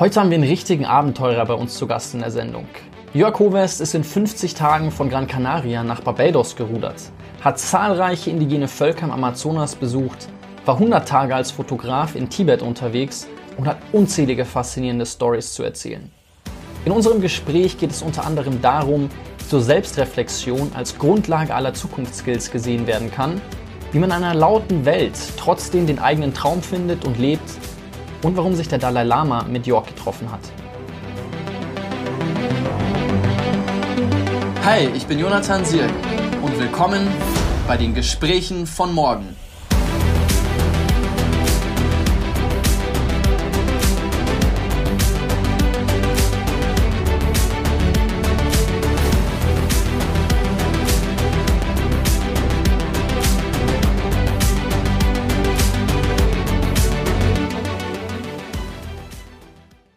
Heute haben wir einen richtigen Abenteurer bei uns zu Gast in der Sendung. Jörg Hovest ist in 50 Tagen von Gran Canaria nach Barbados gerudert, hat zahlreiche indigene Völker im Amazonas besucht, war 100 Tage als Fotograf in Tibet unterwegs und hat unzählige faszinierende Stories zu erzählen. In unserem Gespräch geht es unter anderem darum, wie so Selbstreflexion als Grundlage aller Zukunftsskills gesehen werden kann, wie man in einer lauten Welt trotzdem den eigenen Traum findet und lebt und warum sich der Dalai Lama mit York getroffen hat. Hi, ich bin Jonathan Sirk und willkommen bei den Gesprächen von morgen.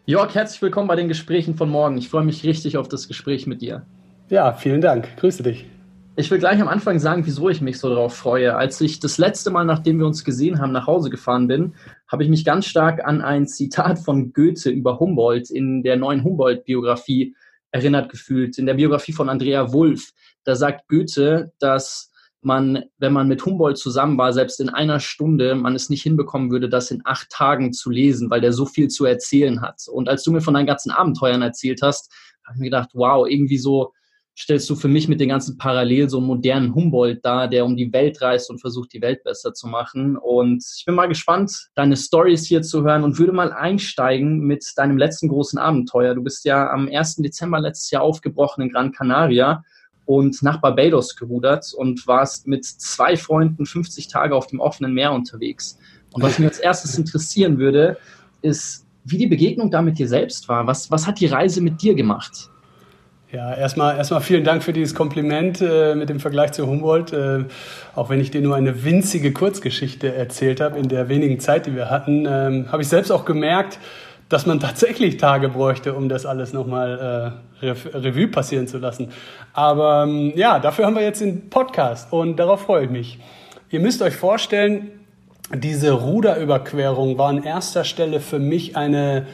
Jörg, herzlich willkommen bei den Gesprächen von morgen. Ich freue mich richtig auf das Gespräch mit dir. Ja, vielen Dank. Grüße dich. Ich will gleich am Anfang sagen, wieso ich mich so darauf freue. Als ich das letzte Mal, nachdem wir uns gesehen haben, nach Hause gefahren bin, habe ich mich ganz stark an ein Zitat von Goethe über Humboldt in der neuen Humboldt-Biografie erinnert gefühlt. In der Biografie von Andrea Wulff, da sagt Goethe, dass man, wenn man mit Humboldt zusammen war, selbst in einer Stunde, man es nicht hinbekommen würde, das in acht Tagen zu lesen, weil der so viel zu erzählen hat. Und als du mir von deinen ganzen Abenteuern erzählt hast, habe ich mir gedacht, wow, irgendwie so stellst du für mich mit den ganzen Parallel so einen modernen Humboldt dar, der um die Welt reist und versucht, die Welt besser zu machen. Und ich bin mal gespannt, deine Stories hier zu hören und würde mal einsteigen mit deinem letzten großen Abenteuer. Du bist ja am 1. Dezember letztes Jahr aufgebrochen in Gran Canaria und nach Barbados gerudert und warst mit zwei Freunden 50 Tage auf dem offenen Meer unterwegs. Und was mich als erstes interessieren würde, ist, wie die Begegnung da mit dir selbst war. Was, was hat die Reise mit dir gemacht? Ja, erstmal, erstmal vielen Dank für dieses Kompliment äh, mit dem Vergleich zu Humboldt. Äh, auch wenn ich dir nur eine winzige Kurzgeschichte erzählt habe in der wenigen Zeit, die wir hatten, ähm, habe ich selbst auch gemerkt, dass man tatsächlich Tage bräuchte, um das alles nochmal äh, Revue passieren zu lassen. Aber ähm, ja, dafür haben wir jetzt den Podcast und darauf freue ich mich. Ihr müsst euch vorstellen, diese Ruderüberquerung war an erster Stelle für mich eine,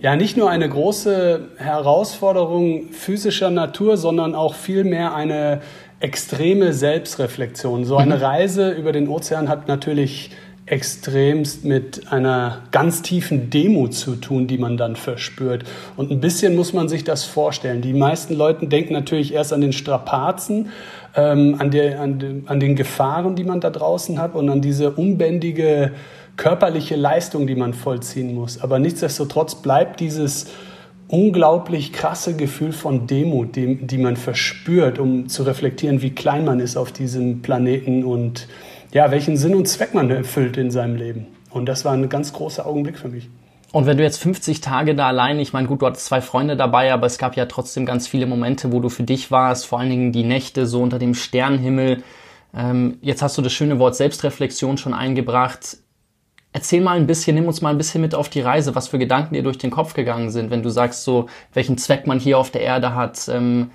ja, nicht nur eine große Herausforderung physischer Natur, sondern auch vielmehr eine extreme Selbstreflexion. So eine mhm. Reise über den Ozean hat natürlich extremst mit einer ganz tiefen Demut zu tun, die man dann verspürt. Und ein bisschen muss man sich das vorstellen. Die meisten Leute denken natürlich erst an den Strapazen, ähm, an, der, an, de, an den Gefahren, die man da draußen hat und an diese unbändige körperliche Leistung, die man vollziehen muss. Aber nichtsdestotrotz bleibt dieses unglaublich krasse Gefühl von Demut, die, die man verspürt, um zu reflektieren, wie klein man ist auf diesem Planeten und ja, welchen Sinn und Zweck man erfüllt in seinem Leben. Und das war ein ganz großer Augenblick für mich. Und wenn du jetzt 50 Tage da allein, ich meine, gut, du hattest zwei Freunde dabei, aber es gab ja trotzdem ganz viele Momente, wo du für dich warst, vor allen Dingen die Nächte so unter dem Sternenhimmel. Ähm, jetzt hast du das schöne Wort Selbstreflexion schon eingebracht. Erzähl mal ein bisschen, nimm uns mal ein bisschen mit auf die Reise, was für Gedanken dir durch den Kopf gegangen sind, wenn du sagst so, welchen Zweck man hier auf der Erde hat. Ähm,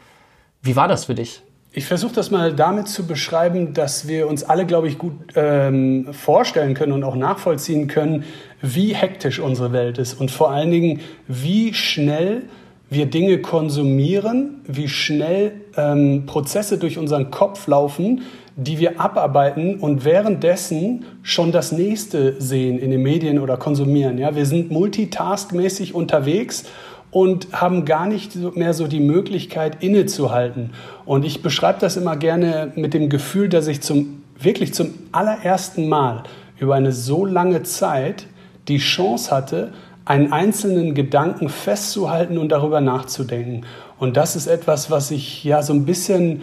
wie war das für dich? Ich versuche das mal damit zu beschreiben, dass wir uns alle, glaube ich, gut ähm, vorstellen können und auch nachvollziehen können, wie hektisch unsere Welt ist und vor allen Dingen, wie schnell wir Dinge konsumieren, wie schnell ähm, Prozesse durch unseren Kopf laufen, die wir abarbeiten und währenddessen schon das nächste sehen in den Medien oder konsumieren. Ja, wir sind multitaskmäßig unterwegs und haben gar nicht mehr so die Möglichkeit innezuhalten. Und ich beschreibe das immer gerne mit dem Gefühl, dass ich zum, wirklich zum allerersten Mal über eine so lange Zeit die Chance hatte, einen einzelnen Gedanken festzuhalten und darüber nachzudenken. Und das ist etwas, was ich ja so ein bisschen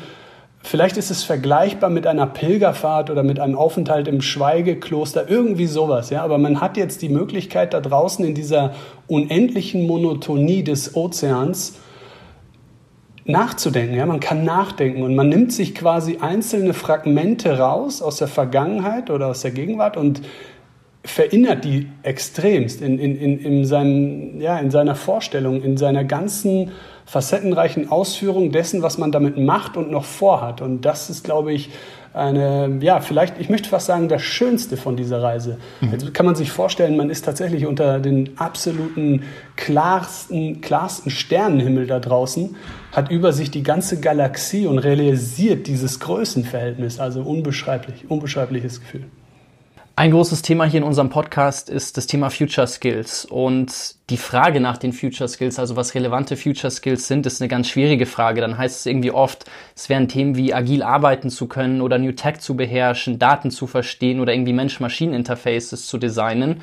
Vielleicht ist es vergleichbar mit einer Pilgerfahrt oder mit einem Aufenthalt im Schweigekloster, irgendwie sowas. Ja? Aber man hat jetzt die Möglichkeit, da draußen in dieser unendlichen Monotonie des Ozeans nachzudenken. Ja? Man kann nachdenken und man nimmt sich quasi einzelne Fragmente raus aus der Vergangenheit oder aus der Gegenwart und verinnert die extremst in, in, in, in, seinem, ja, in seiner Vorstellung, in seiner ganzen facettenreichen Ausführung dessen, was man damit macht und noch vorhat. Und das ist, glaube ich, eine, ja, vielleicht, ich möchte fast sagen, das Schönste von dieser Reise. Mhm. Jetzt kann man sich vorstellen, man ist tatsächlich unter den absoluten klarsten, klarsten Sternenhimmel da draußen, hat über sich die ganze Galaxie und realisiert dieses Größenverhältnis. Also unbeschreiblich, unbeschreibliches Gefühl. Ein großes Thema hier in unserem Podcast ist das Thema Future Skills. Und die Frage nach den Future Skills, also was relevante Future Skills sind, ist eine ganz schwierige Frage. Dann heißt es irgendwie oft, es wären Themen wie agil arbeiten zu können oder New Tech zu beherrschen, Daten zu verstehen oder irgendwie Mensch-Maschinen-Interfaces zu designen.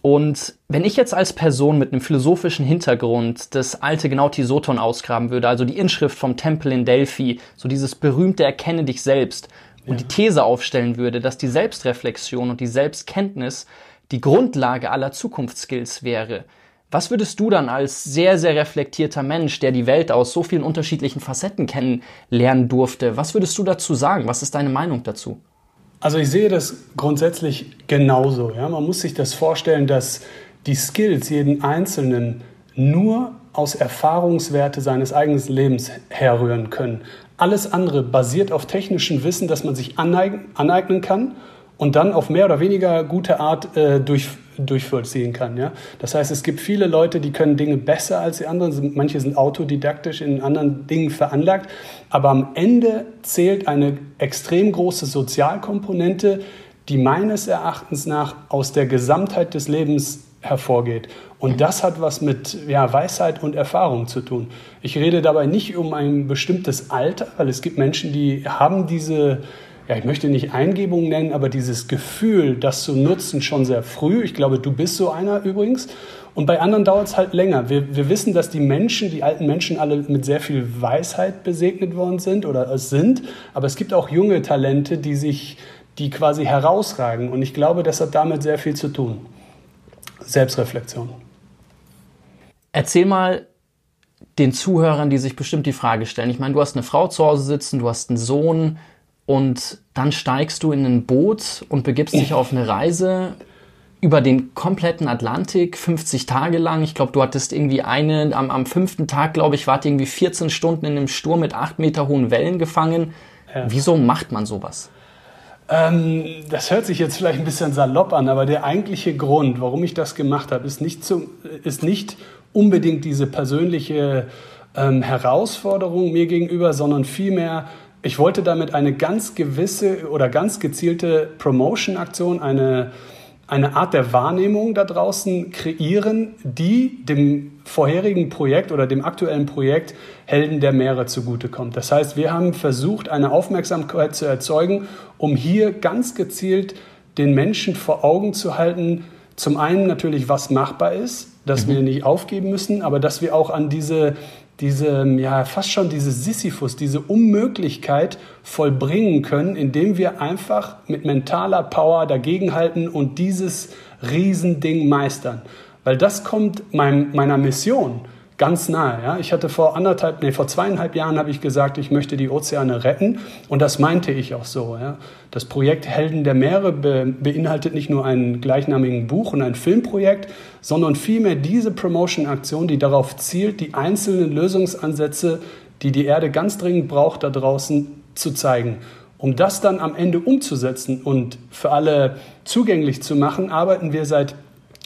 Und wenn ich jetzt als Person mit einem philosophischen Hintergrund das alte Gnauti-Soton ausgraben würde, also die Inschrift vom Tempel in Delphi, so dieses berühmte Erkenne dich selbst, und ja. die These aufstellen würde, dass die Selbstreflexion und die Selbstkenntnis die Grundlage aller Zukunftsskills wäre, was würdest du dann als sehr, sehr reflektierter Mensch, der die Welt aus so vielen unterschiedlichen Facetten kennenlernen durfte, was würdest du dazu sagen? Was ist deine Meinung dazu? Also ich sehe das grundsätzlich genauso. Ja? Man muss sich das vorstellen, dass die Skills jeden Einzelnen nur aus Erfahrungswerte seines eigenen Lebens herrühren können. Alles andere basiert auf technischem Wissen, das man sich aneignen kann und dann auf mehr oder weniger gute Art äh, durch, durchvollziehen kann. Ja? Das heißt, es gibt viele Leute, die können Dinge besser als die anderen. Manche sind autodidaktisch in anderen Dingen veranlagt. Aber am Ende zählt eine extrem große Sozialkomponente, die meines Erachtens nach aus der Gesamtheit des Lebens hervorgeht. Und das hat was mit ja, Weisheit und Erfahrung zu tun. Ich rede dabei nicht um ein bestimmtes Alter, weil es gibt Menschen, die haben diese, ja, ich möchte nicht Eingebung nennen, aber dieses Gefühl, das zu nutzen, schon sehr früh. Ich glaube, du bist so einer übrigens. Und bei anderen dauert es halt länger. Wir, wir wissen, dass die Menschen, die alten Menschen alle mit sehr viel Weisheit besegnet worden sind oder es sind. Aber es gibt auch junge Talente, die sich, die quasi herausragen. Und ich glaube, das hat damit sehr viel zu tun. Selbstreflexion. Erzähl mal den Zuhörern, die sich bestimmt die Frage stellen. Ich meine, du hast eine Frau zu Hause sitzen, du hast einen Sohn und dann steigst du in ein Boot und begibst dich auf eine Reise über den kompletten Atlantik, 50 Tage lang. Ich glaube, du hattest irgendwie eine, am, am fünften Tag, glaube ich, wart irgendwie 14 Stunden in einem Sturm mit acht Meter hohen Wellen gefangen. Ja. Wieso macht man sowas? Ähm, das hört sich jetzt vielleicht ein bisschen salopp an, aber der eigentliche Grund, warum ich das gemacht habe, ist nicht, zu, ist nicht unbedingt diese persönliche ähm, Herausforderung mir gegenüber, sondern vielmehr, ich wollte damit eine ganz gewisse oder ganz gezielte Promotion-Aktion, eine eine Art der Wahrnehmung da draußen kreieren, die dem vorherigen Projekt oder dem aktuellen Projekt Helden der Meere zugutekommt. Das heißt, wir haben versucht, eine Aufmerksamkeit zu erzeugen, um hier ganz gezielt den Menschen vor Augen zu halten, zum einen natürlich, was machbar ist, dass mhm. wir nicht aufgeben müssen, aber dass wir auch an diese diese, ja, fast schon diese Sisyphus, diese Unmöglichkeit vollbringen können, indem wir einfach mit mentaler Power dagegenhalten und dieses Riesending meistern. Weil das kommt mein, meiner Mission ganz nahe. Ja? Ich hatte vor anderthalb, nee, vor zweieinhalb Jahren habe ich gesagt, ich möchte die Ozeane retten und das meinte ich auch so. Ja? Das Projekt Helden der Meere be beinhaltet nicht nur ein gleichnamigen Buch und ein Filmprojekt, sondern vielmehr diese Promotion-Aktion, die darauf zielt, die einzelnen Lösungsansätze, die die Erde ganz dringend braucht, da draußen zu zeigen. Um das dann am Ende umzusetzen und für alle zugänglich zu machen, arbeiten wir seit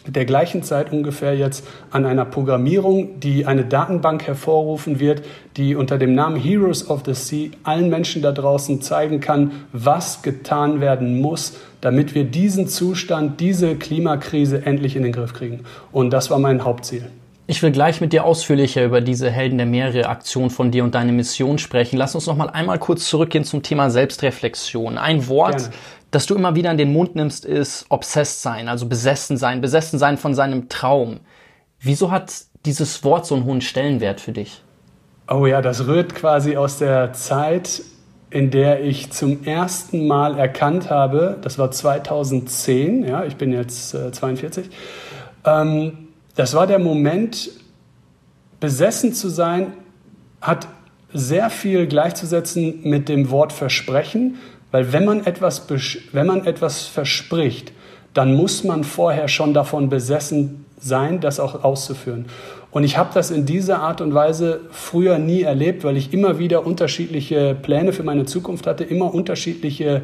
der gleichen Zeit ungefähr jetzt an einer Programmierung, die eine Datenbank hervorrufen wird, die unter dem Namen Heroes of the Sea allen Menschen da draußen zeigen kann, was getan werden muss, damit wir diesen Zustand, diese Klimakrise endlich in den Griff kriegen. Und das war mein Hauptziel. Ich will gleich mit dir ausführlicher über diese Helden der Meere Aktion von dir und deine Mission sprechen. Lass uns noch mal einmal kurz zurückgehen zum Thema Selbstreflexion. Ein Wort, Gerne das du immer wieder in den Mund nimmst, ist obsessed sein, also besessen sein, besessen sein von seinem Traum. Wieso hat dieses Wort so einen hohen Stellenwert für dich? Oh ja, das rührt quasi aus der Zeit, in der ich zum ersten Mal erkannt habe, das war 2010, ja, ich bin jetzt äh, 42, ähm, das war der Moment, besessen zu sein, hat sehr viel gleichzusetzen mit dem Wort Versprechen, weil wenn man etwas, wenn man etwas verspricht, dann muss man vorher schon davon besessen sein, das auch auszuführen. Und ich habe das in dieser Art und Weise früher nie erlebt, weil ich immer wieder unterschiedliche Pläne für meine Zukunft hatte, immer unterschiedliche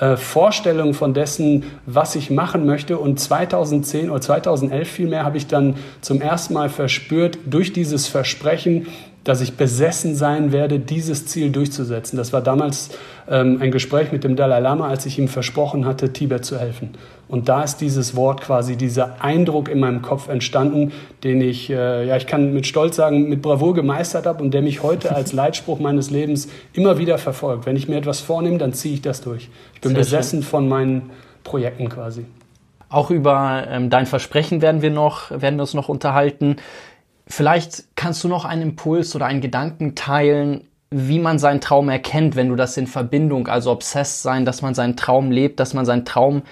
äh, Vorstellungen von dessen, was ich machen möchte. Und 2010 oder 2011 vielmehr habe ich dann zum ersten Mal verspürt, durch dieses Versprechen, dass ich besessen sein werde, dieses Ziel durchzusetzen. Das war damals ähm, ein Gespräch mit dem Dalai Lama, als ich ihm versprochen hatte, Tibet zu helfen. Und da ist dieses Wort quasi, dieser Eindruck in meinem Kopf entstanden, den ich, äh, ja, ich kann mit Stolz sagen, mit Bravour gemeistert habe und der mich heute als Leitspruch meines Lebens immer wieder verfolgt. Wenn ich mir etwas vornehme, dann ziehe ich das durch. Ich bin Sehr besessen schön. von meinen Projekten quasi. Auch über ähm, dein Versprechen werden wir noch, werden wir uns noch unterhalten. Vielleicht kannst du noch einen Impuls oder einen Gedanken teilen, wie man seinen Traum erkennt, wenn du das in Verbindung, also obsessed sein, dass man seinen Traum lebt, dass man seinen Traum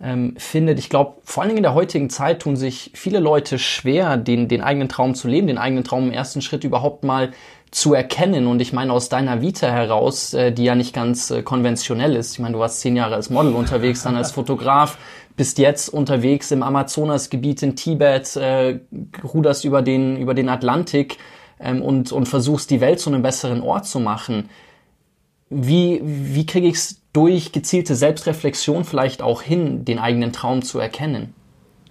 ähm, findet. Ich glaube, vor allen Dingen in der heutigen Zeit tun sich viele Leute schwer, den, den eigenen Traum zu leben, den eigenen Traum im ersten Schritt überhaupt mal zu erkennen. Und ich meine, aus deiner Vita heraus, äh, die ja nicht ganz äh, konventionell ist. Ich meine, du warst zehn Jahre als Model unterwegs, dann als Fotograf, bist jetzt unterwegs im Amazonasgebiet in Tibet, äh, ruderst über den, über den Atlantik ähm, und, und versuchst die Welt zu einem besseren Ort zu machen. Wie, wie kriege ich es durch gezielte Selbstreflexion vielleicht auch hin, den eigenen Traum zu erkennen?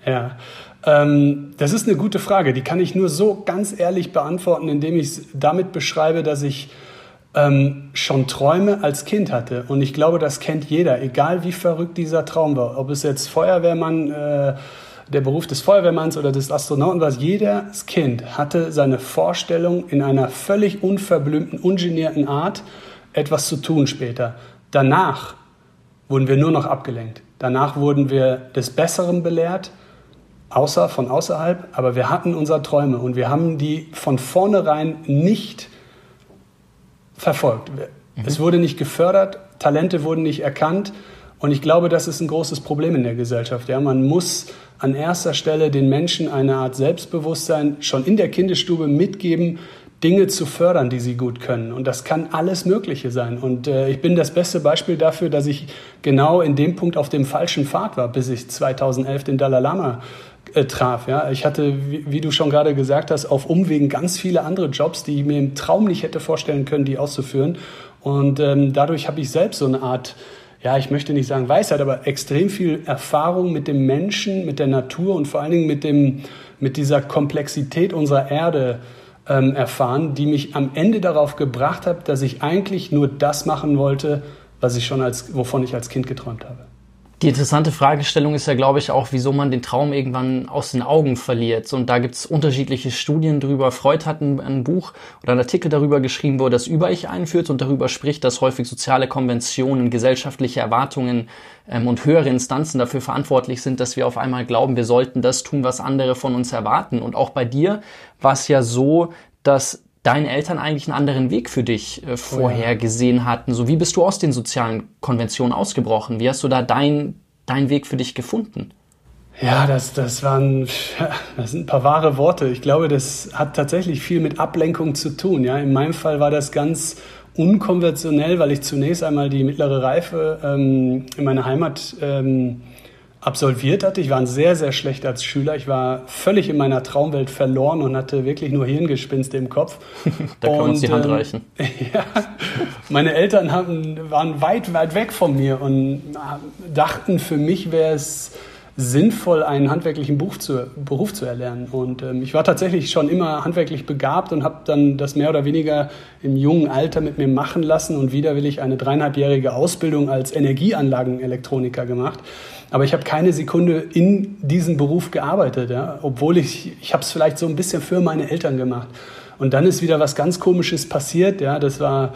Ja, ähm, das ist eine gute Frage. Die kann ich nur so ganz ehrlich beantworten, indem ich es damit beschreibe, dass ich ähm, schon Träume als Kind hatte. Und ich glaube, das kennt jeder, egal wie verrückt dieser Traum war. Ob es jetzt Feuerwehrmann, äh, der Beruf des Feuerwehrmanns oder des Astronauten war, jedes Kind hatte seine Vorstellung in einer völlig unverblümten, ungenierten Art, etwas zu tun später. Danach wurden wir nur noch abgelenkt. Danach wurden wir des Besseren belehrt, außer von außerhalb, aber wir hatten unsere Träume und wir haben die von vornherein nicht verfolgt. Mhm. Es wurde nicht gefördert, Talente wurden nicht erkannt. Und ich glaube, das ist ein großes Problem in der Gesellschaft. Ja, man muss an erster Stelle den Menschen eine Art Selbstbewusstsein schon in der Kindesstube mitgeben, Dinge zu fördern, die sie gut können. Und das kann alles Mögliche sein. Und äh, ich bin das beste Beispiel dafür, dass ich genau in dem Punkt auf dem falschen Pfad war, bis ich 2011 den Dalai Lama äh, traf. Ja? Ich hatte, wie, wie, du schon gerade gesagt hast, auf Umwegen ganz viele andere Jobs, die ich mir im Traum nicht hätte vorstellen können, die auszuführen. Und ähm, dadurch habe ich selbst so eine Art, ja, ich möchte nicht sagen Weisheit, aber extrem viel Erfahrung mit dem Menschen, mit der Natur und vor allen Dingen mit, dem, mit dieser Komplexität unserer Erde ähm, erfahren, die mich am Ende darauf gebracht hat, dass ich eigentlich nur das machen wollte, was ich schon als, wovon ich als Kind geträumt habe. Die interessante Fragestellung ist ja, glaube ich, auch, wieso man den Traum irgendwann aus den Augen verliert. Und da gibt es unterschiedliche Studien drüber. Freud hat ein, ein, Buch oder ein Artikel darüber geschrieben, wo er das Über-Ich einführt und darüber spricht, dass häufig soziale Konventionen, gesellschaftliche Erwartungen ähm, und höhere Instanzen dafür verantwortlich sind, dass wir auf einmal glauben, wir sollten das tun, was andere von uns erwarten. Und auch bei dir war es ja so, dass deine Eltern eigentlich einen anderen Weg für dich äh, vorher gesehen hatten. So wie bist du aus den sozialen Konventionen ausgebrochen? Wie hast du da dein, dein Weg für dich gefunden? Ja, das, das waren das sind ein paar wahre Worte. Ich glaube, das hat tatsächlich viel mit Ablenkung zu tun. Ja, in meinem Fall war das ganz unkonventionell, weil ich zunächst einmal die mittlere Reife ähm, in meiner Heimat ähm, absolviert hatte. Ich war sehr, sehr schlecht als Schüler. Ich war völlig in meiner Traumwelt verloren und hatte wirklich nur Hirngespinste im Kopf. da können wir uns die Hand ähm, reichen. ja, meine Eltern haben, waren weit, weit weg von mir und dachten, für mich wäre es sinnvoll, einen handwerklichen Beruf zu, Beruf zu erlernen. Und ähm, ich war tatsächlich schon immer handwerklich begabt und habe dann das mehr oder weniger im jungen Alter mit mir machen lassen und widerwillig eine dreieinhalbjährige Ausbildung als Energieanlagenelektroniker gemacht. Aber ich habe keine Sekunde in diesem Beruf gearbeitet, ja? obwohl ich, ich habe es vielleicht so ein bisschen für meine Eltern gemacht. Und dann ist wieder was ganz Komisches passiert. Ja? Das war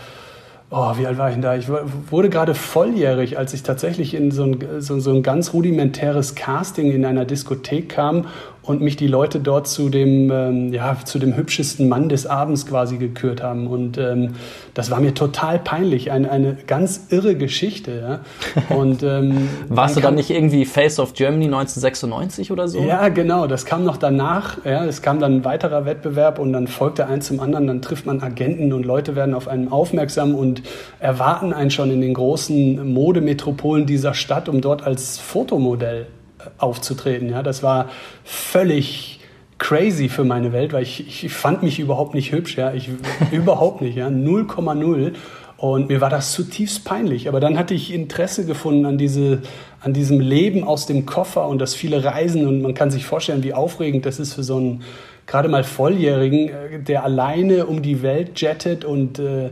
oh, wie alt war ich denn da? Ich wurde gerade volljährig, als ich tatsächlich in so ein, so, so ein ganz rudimentäres Casting in einer Diskothek kam und mich die Leute dort zu dem, ähm, ja, zu dem hübschesten Mann des Abends quasi gekürt haben. Und ähm, das war mir total peinlich, eine, eine ganz irre Geschichte. Ja? Und, ähm, Warst du dann nicht irgendwie Face of Germany 1996 oder so? Ja, genau, das kam noch danach. Ja, es kam dann ein weiterer Wettbewerb und dann folgte eins zum anderen. Dann trifft man Agenten und Leute werden auf einen aufmerksam und erwarten einen schon in den großen Modemetropolen dieser Stadt, um dort als Fotomodell aufzutreten. Ja, das war völlig crazy für meine Welt, weil ich, ich fand mich überhaupt nicht hübsch, ja, ich überhaupt nicht, ja, 0,0 und mir war das zutiefst peinlich. Aber dann hatte ich Interesse gefunden an, diese, an diesem Leben aus dem Koffer und das viele Reisen. Und man kann sich vorstellen, wie aufregend das ist für so einen gerade mal Volljährigen, äh, der alleine um die Welt jettet und äh,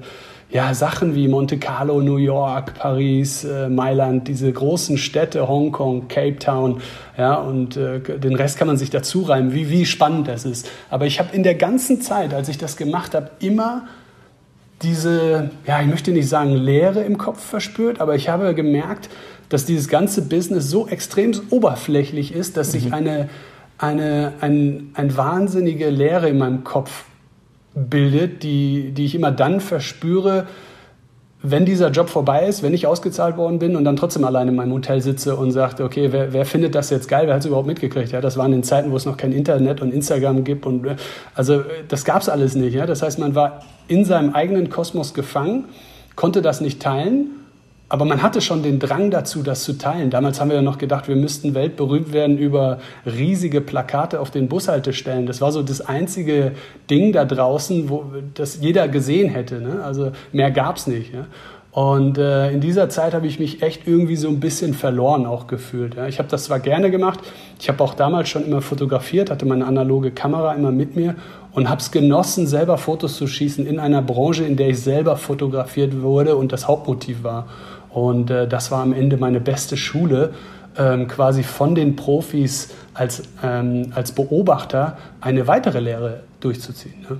ja, Sachen wie Monte Carlo, New York, Paris, äh, Mailand, diese großen Städte, Hongkong, Cape Town, ja, und äh, den Rest kann man sich dazu reimen, wie, wie spannend das ist. Aber ich habe in der ganzen Zeit, als ich das gemacht habe, immer diese, ja, ich möchte nicht sagen Leere im Kopf verspürt, aber ich habe gemerkt, dass dieses ganze Business so extrem oberflächlich ist, dass sich mhm. eine, eine ein, ein wahnsinnige Leere in meinem Kopf bildet, die, die ich immer dann verspüre, wenn dieser Job vorbei ist, wenn ich ausgezahlt worden bin und dann trotzdem allein in meinem Hotel sitze und sagte, okay, wer, wer findet das jetzt geil, wer hat es überhaupt mitgekriegt? Ja, das waren in Zeiten, wo es noch kein Internet und Instagram gibt und also das gab es alles nicht. Ja? Das heißt, man war in seinem eigenen Kosmos gefangen, konnte das nicht teilen aber man hatte schon den Drang dazu, das zu teilen. Damals haben wir ja noch gedacht, wir müssten weltberühmt werden über riesige Plakate auf den Bushaltestellen. Das war so das einzige Ding da draußen, wo das jeder gesehen hätte. Ne? Also mehr gab es nicht. Ja? Und äh, in dieser Zeit habe ich mich echt irgendwie so ein bisschen verloren auch gefühlt. Ja? Ich habe das zwar gerne gemacht, ich habe auch damals schon immer fotografiert, hatte meine analoge Kamera immer mit mir und habe es genossen, selber Fotos zu schießen in einer Branche, in der ich selber fotografiert wurde und das Hauptmotiv war. Und äh, das war am Ende meine beste Schule, ähm, quasi von den Profis als, ähm, als Beobachter eine weitere Lehre durchzuziehen. Ne?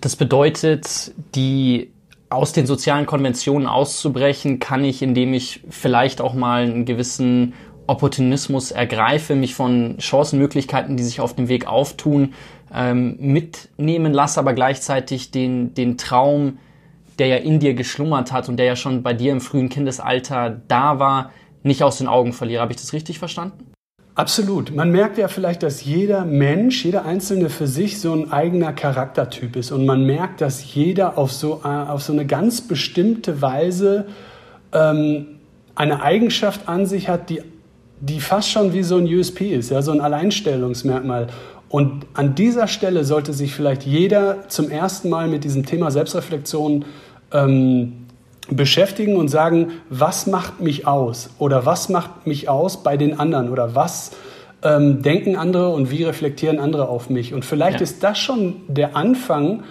Das bedeutet, die aus den sozialen Konventionen auszubrechen, kann ich, indem ich vielleicht auch mal einen gewissen Opportunismus ergreife, mich von Chancenmöglichkeiten, die sich auf dem Weg auftun, ähm, mitnehmen lasse, aber gleichzeitig den, den Traum der ja in dir geschlummert hat und der ja schon bei dir im frühen Kindesalter da war, nicht aus den Augen verliere. Habe ich das richtig verstanden? Absolut. Man merkt ja vielleicht, dass jeder Mensch, jeder Einzelne für sich so ein eigener Charaktertyp ist. Und man merkt, dass jeder auf so, äh, auf so eine ganz bestimmte Weise ähm, eine Eigenschaft an sich hat, die, die fast schon wie so ein USP ist, ja, so ein Alleinstellungsmerkmal. Und an dieser Stelle sollte sich vielleicht jeder zum ersten Mal mit diesem Thema Selbstreflexion ähm, beschäftigen und sagen, was macht mich aus oder was macht mich aus bei den anderen oder was ähm, denken andere und wie reflektieren andere auf mich. Und vielleicht ja. ist das schon der Anfang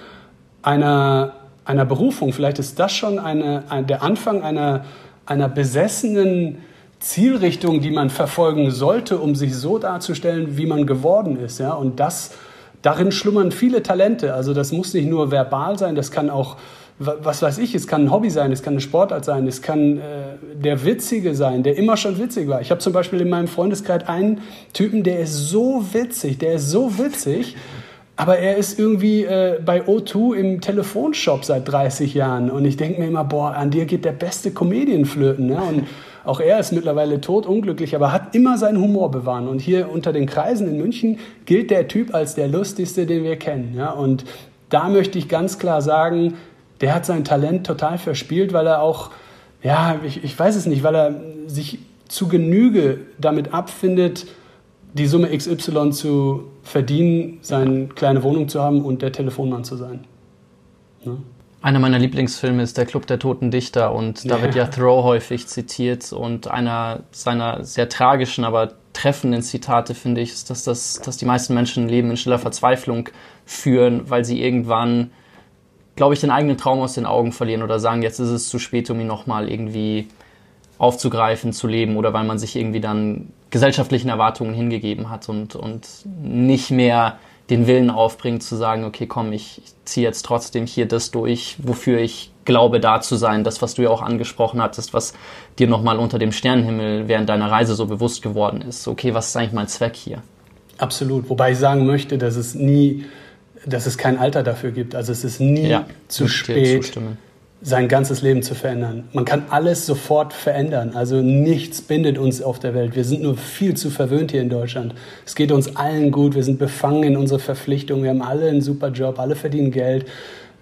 einer, einer Berufung, vielleicht ist das schon eine, ein, der Anfang einer, einer besessenen Zielrichtung, die man verfolgen sollte, um sich so darzustellen, wie man geworden ist. Ja? Und das, darin schlummern viele Talente. Also das muss nicht nur verbal sein, das kann auch, was weiß ich, es kann ein Hobby sein, es kann eine Sportart sein, es kann äh, der Witzige sein, der immer schon witzig war. Ich habe zum Beispiel in meinem Freundeskreis einen Typen, der ist so witzig, der ist so witzig. Aber er ist irgendwie äh, bei O2 im Telefonshop seit 30 Jahren. Und ich denke mir immer, boah, an dir geht der beste Comedian flöten. Ne? Und auch er ist mittlerweile tot, unglücklich, aber hat immer seinen Humor bewahren. Und hier unter den Kreisen in München gilt der Typ als der lustigste, den wir kennen. Ja? Und da möchte ich ganz klar sagen, der hat sein Talent total verspielt, weil er auch, ja, ich, ich weiß es nicht, weil er sich zu Genüge damit abfindet, die Summe XY zu verdienen, seine kleine Wohnung zu haben und der Telefonmann zu sein. Ne? Einer meiner Lieblingsfilme ist Der Club der Toten Dichter und da wird ja Thoreau häufig zitiert und einer seiner sehr tragischen, aber treffenden Zitate, finde ich, ist, dass, das, dass die meisten Menschen Leben in stiller Verzweiflung führen, weil sie irgendwann, glaube ich, den eigenen Traum aus den Augen verlieren oder sagen, jetzt ist es zu spät, um ihn nochmal irgendwie aufzugreifen, zu leben oder weil man sich irgendwie dann gesellschaftlichen Erwartungen hingegeben hat und, und nicht mehr den Willen aufbringt zu sagen, okay, komm, ich, ziehe jetzt trotzdem hier das durch, wofür ich glaube, da zu sein. Das, was du ja auch angesprochen hattest, was dir nochmal unter dem Sternenhimmel während deiner Reise so bewusst geworden ist. Okay, was ist eigentlich mein Zweck hier? Absolut. Wobei ich sagen möchte, dass es nie, dass es kein Alter dafür gibt. Also es ist nie ja, zu spät, sein ganzes Leben zu verändern. Man kann alles sofort verändern. Also nichts bindet uns auf der Welt. Wir sind nur viel zu verwöhnt hier in Deutschland. Es geht uns allen gut. Wir sind befangen in unsere Verpflichtungen. Wir haben alle einen super Job. Alle verdienen Geld.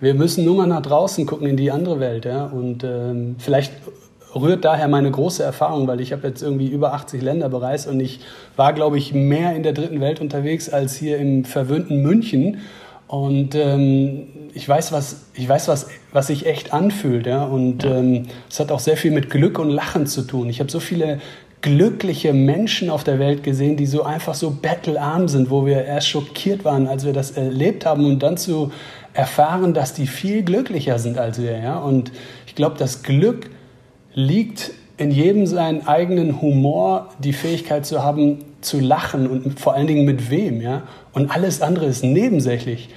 Wir müssen nur mal nach draußen gucken in die andere Welt. Ja? Und ähm, vielleicht rührt daher meine große Erfahrung, weil ich habe jetzt irgendwie über 80 Länder bereist und ich war, glaube ich, mehr in der dritten Welt unterwegs als hier im verwöhnten München. Und ähm, ich weiß, was, ich weiß was, was sich echt anfühlt. Ja? Und ja. Ähm, es hat auch sehr viel mit Glück und Lachen zu tun. Ich habe so viele glückliche Menschen auf der Welt gesehen, die so einfach so bettelarm sind, wo wir erst schockiert waren, als wir das erlebt haben und dann zu erfahren, dass die viel glücklicher sind als wir. Ja? Und ich glaube, das Glück liegt in jedem seinen eigenen Humor, die Fähigkeit zu haben, zu lachen und vor allen Dingen mit wem. Ja? Und alles andere ist nebensächlich.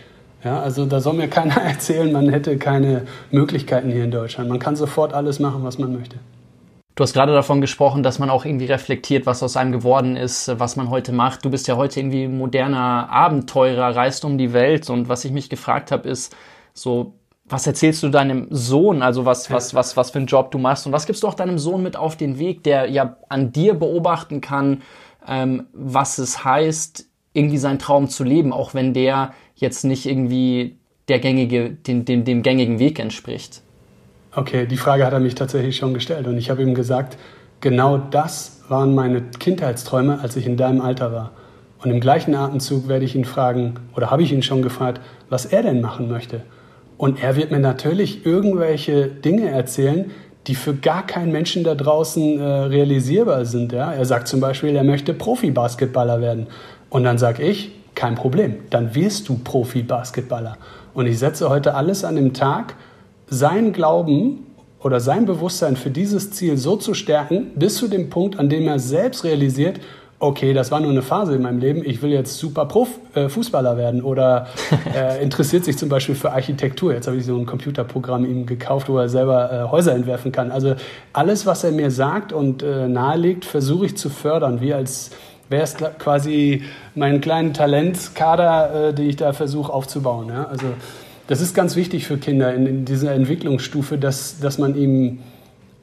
Ja, also da soll mir keiner erzählen, man hätte keine Möglichkeiten hier in Deutschland. Man kann sofort alles machen, was man möchte. Du hast gerade davon gesprochen, dass man auch irgendwie reflektiert, was aus einem geworden ist, was man heute macht. Du bist ja heute irgendwie moderner Abenteurer, reist um die Welt. Und was ich mich gefragt habe, ist so, was erzählst du deinem Sohn? Also was, was, was, was für einen Job du machst? Und was gibst du auch deinem Sohn mit auf den Weg, der ja an dir beobachten kann, ähm, was es heißt, irgendwie seinen Traum zu leben, auch wenn der jetzt nicht irgendwie der gängige, dem, dem, dem gängigen Weg entspricht? Okay, die Frage hat er mich tatsächlich schon gestellt und ich habe ihm gesagt, genau das waren meine Kindheitsträume, als ich in deinem Alter war. Und im gleichen Atemzug werde ich ihn fragen, oder habe ich ihn schon gefragt, was er denn machen möchte. Und er wird mir natürlich irgendwelche Dinge erzählen, die für gar keinen Menschen da draußen äh, realisierbar sind. Ja? Er sagt zum Beispiel, er möchte Profi-Basketballer werden. Und dann sage ich, kein Problem, dann wirst du Profi-Basketballer. Und ich setze heute alles an dem Tag, sein Glauben oder sein Bewusstsein für dieses Ziel so zu stärken, bis zu dem Punkt, an dem er selbst realisiert, okay, das war nur eine Phase in meinem Leben, ich will jetzt super Prof, äh, Fußballer werden oder äh, interessiert sich zum Beispiel für Architektur. Jetzt habe ich so ein Computerprogramm ihm gekauft, wo er selber äh, Häuser entwerfen kann. Also alles, was er mir sagt und äh, nahelegt, versuche ich zu fördern, wie als wäre es quasi mein kleinen Talentkader, äh, den ich da versuche aufzubauen. Ja? Also das ist ganz wichtig für Kinder in, in dieser Entwicklungsstufe, dass, dass man ihm,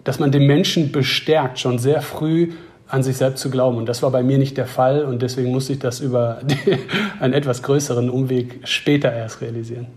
dass man den Menschen bestärkt, schon sehr früh an sich selbst zu glauben. Und das war bei mir nicht der Fall und deswegen musste ich das über einen etwas größeren Umweg später erst realisieren.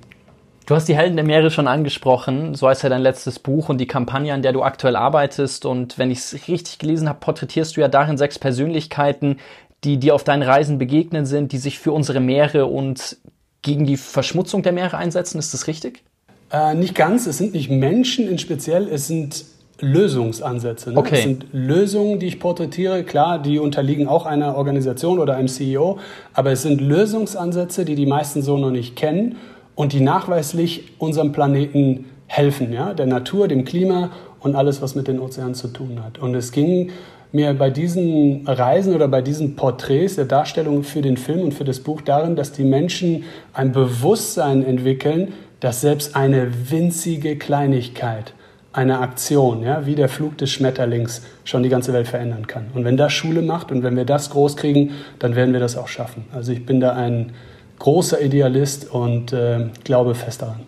Du hast die Helden der Meere schon angesprochen, so heißt ja dein letztes Buch und die Kampagne, an der du aktuell arbeitest. Und wenn ich es richtig gelesen habe, porträtierst du ja darin sechs Persönlichkeiten, die dir auf deinen Reisen begegnet sind, die sich für unsere Meere und gegen die Verschmutzung der Meere einsetzen. Ist das richtig? Äh, nicht ganz. Es sind nicht Menschen in speziell, es sind Lösungsansätze. Ne? Okay. Es sind Lösungen, die ich porträtiere. Klar, die unterliegen auch einer Organisation oder einem CEO, aber es sind Lösungsansätze, die die meisten so noch nicht kennen und die nachweislich unserem Planeten helfen, ja? der Natur, dem Klima und alles, was mit den Ozeanen zu tun hat. Und es ging mir bei diesen Reisen oder bei diesen Porträts der Darstellung für den Film und für das Buch darin, dass die Menschen ein Bewusstsein entwickeln, dass selbst eine winzige Kleinigkeit, eine Aktion, ja, wie der Flug des Schmetterlings, schon die ganze Welt verändern kann. Und wenn das Schule macht und wenn wir das groß kriegen, dann werden wir das auch schaffen. Also ich bin da ein großer Idealist und äh, glaube fest daran.